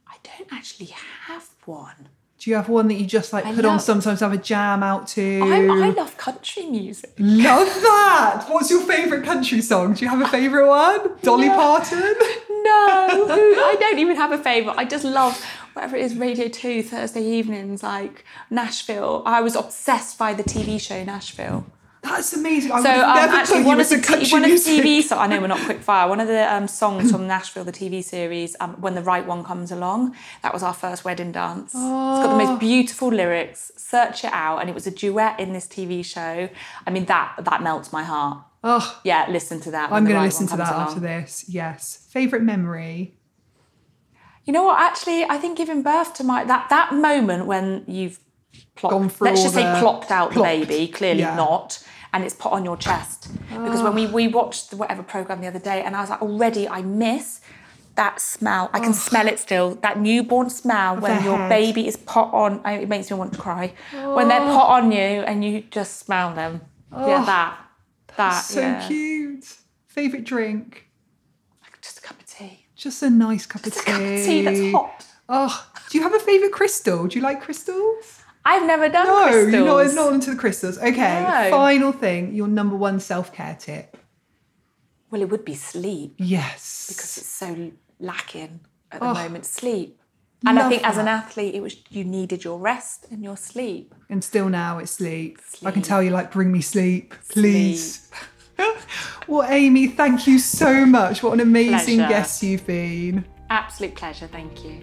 I don't actually have one. Do you have one that you just like I put on love- sometimes have a jam out to? I, I love country music. Love *laughs* that. What's your favourite country song? Do you have a favourite one? Dolly No. Parton? No, *laughs* I don't even have a favourite. I just love whatever it is, Radio 2, Thursday evenings, like Nashville. I was obsessed by the TV show Nashville. That's amazing. I So would um, actually, one of, the one of the. TV so I know we're not *laughs* quick fire. One of the um, songs from Nashville, the TV series, um, when the right one comes along, that was our first wedding dance. It's got the Oh. most beautiful lyrics. Search it out, and it was a duet in this TV show. I mean, that that melts my heart. Oh, Yeah, listen to that. I'm going right to listen to that after this. Yes. Favourite memory? You know what? Actually, I think giving birth to my that that moment when you've through let's just say the- plopped out plopped, the baby, clearly yeah. not, and it's put on your chest. Because when we we watched the whatever program the other day, and I was like, already I miss that smell. I can smell it still. That newborn smell when your head. baby is put on. It makes me want to cry when they're put on you and you just smell them. Yeah, that that So yeah. cute. Favourite drink? Just a cup of tea. Just a nice cup of Just a tea. cup of tea that's hot. Oh, do you have a favourite crystal? Do you like crystals? I've never done No, crystals. you're not, not into the crystals. Okay, No. final thing, your number one self care tip. Well, it would be sleep. Yes. because it's so lacking at the Oh, moment sleep and i think as an athlete it was you needed your rest and your sleep and still now it's sleep. I can tell you, like, bring me sleep, please. *laughs* well, Amy, thank you so much. What an amazing Pleasure. guest you've been. absolute pleasure thank you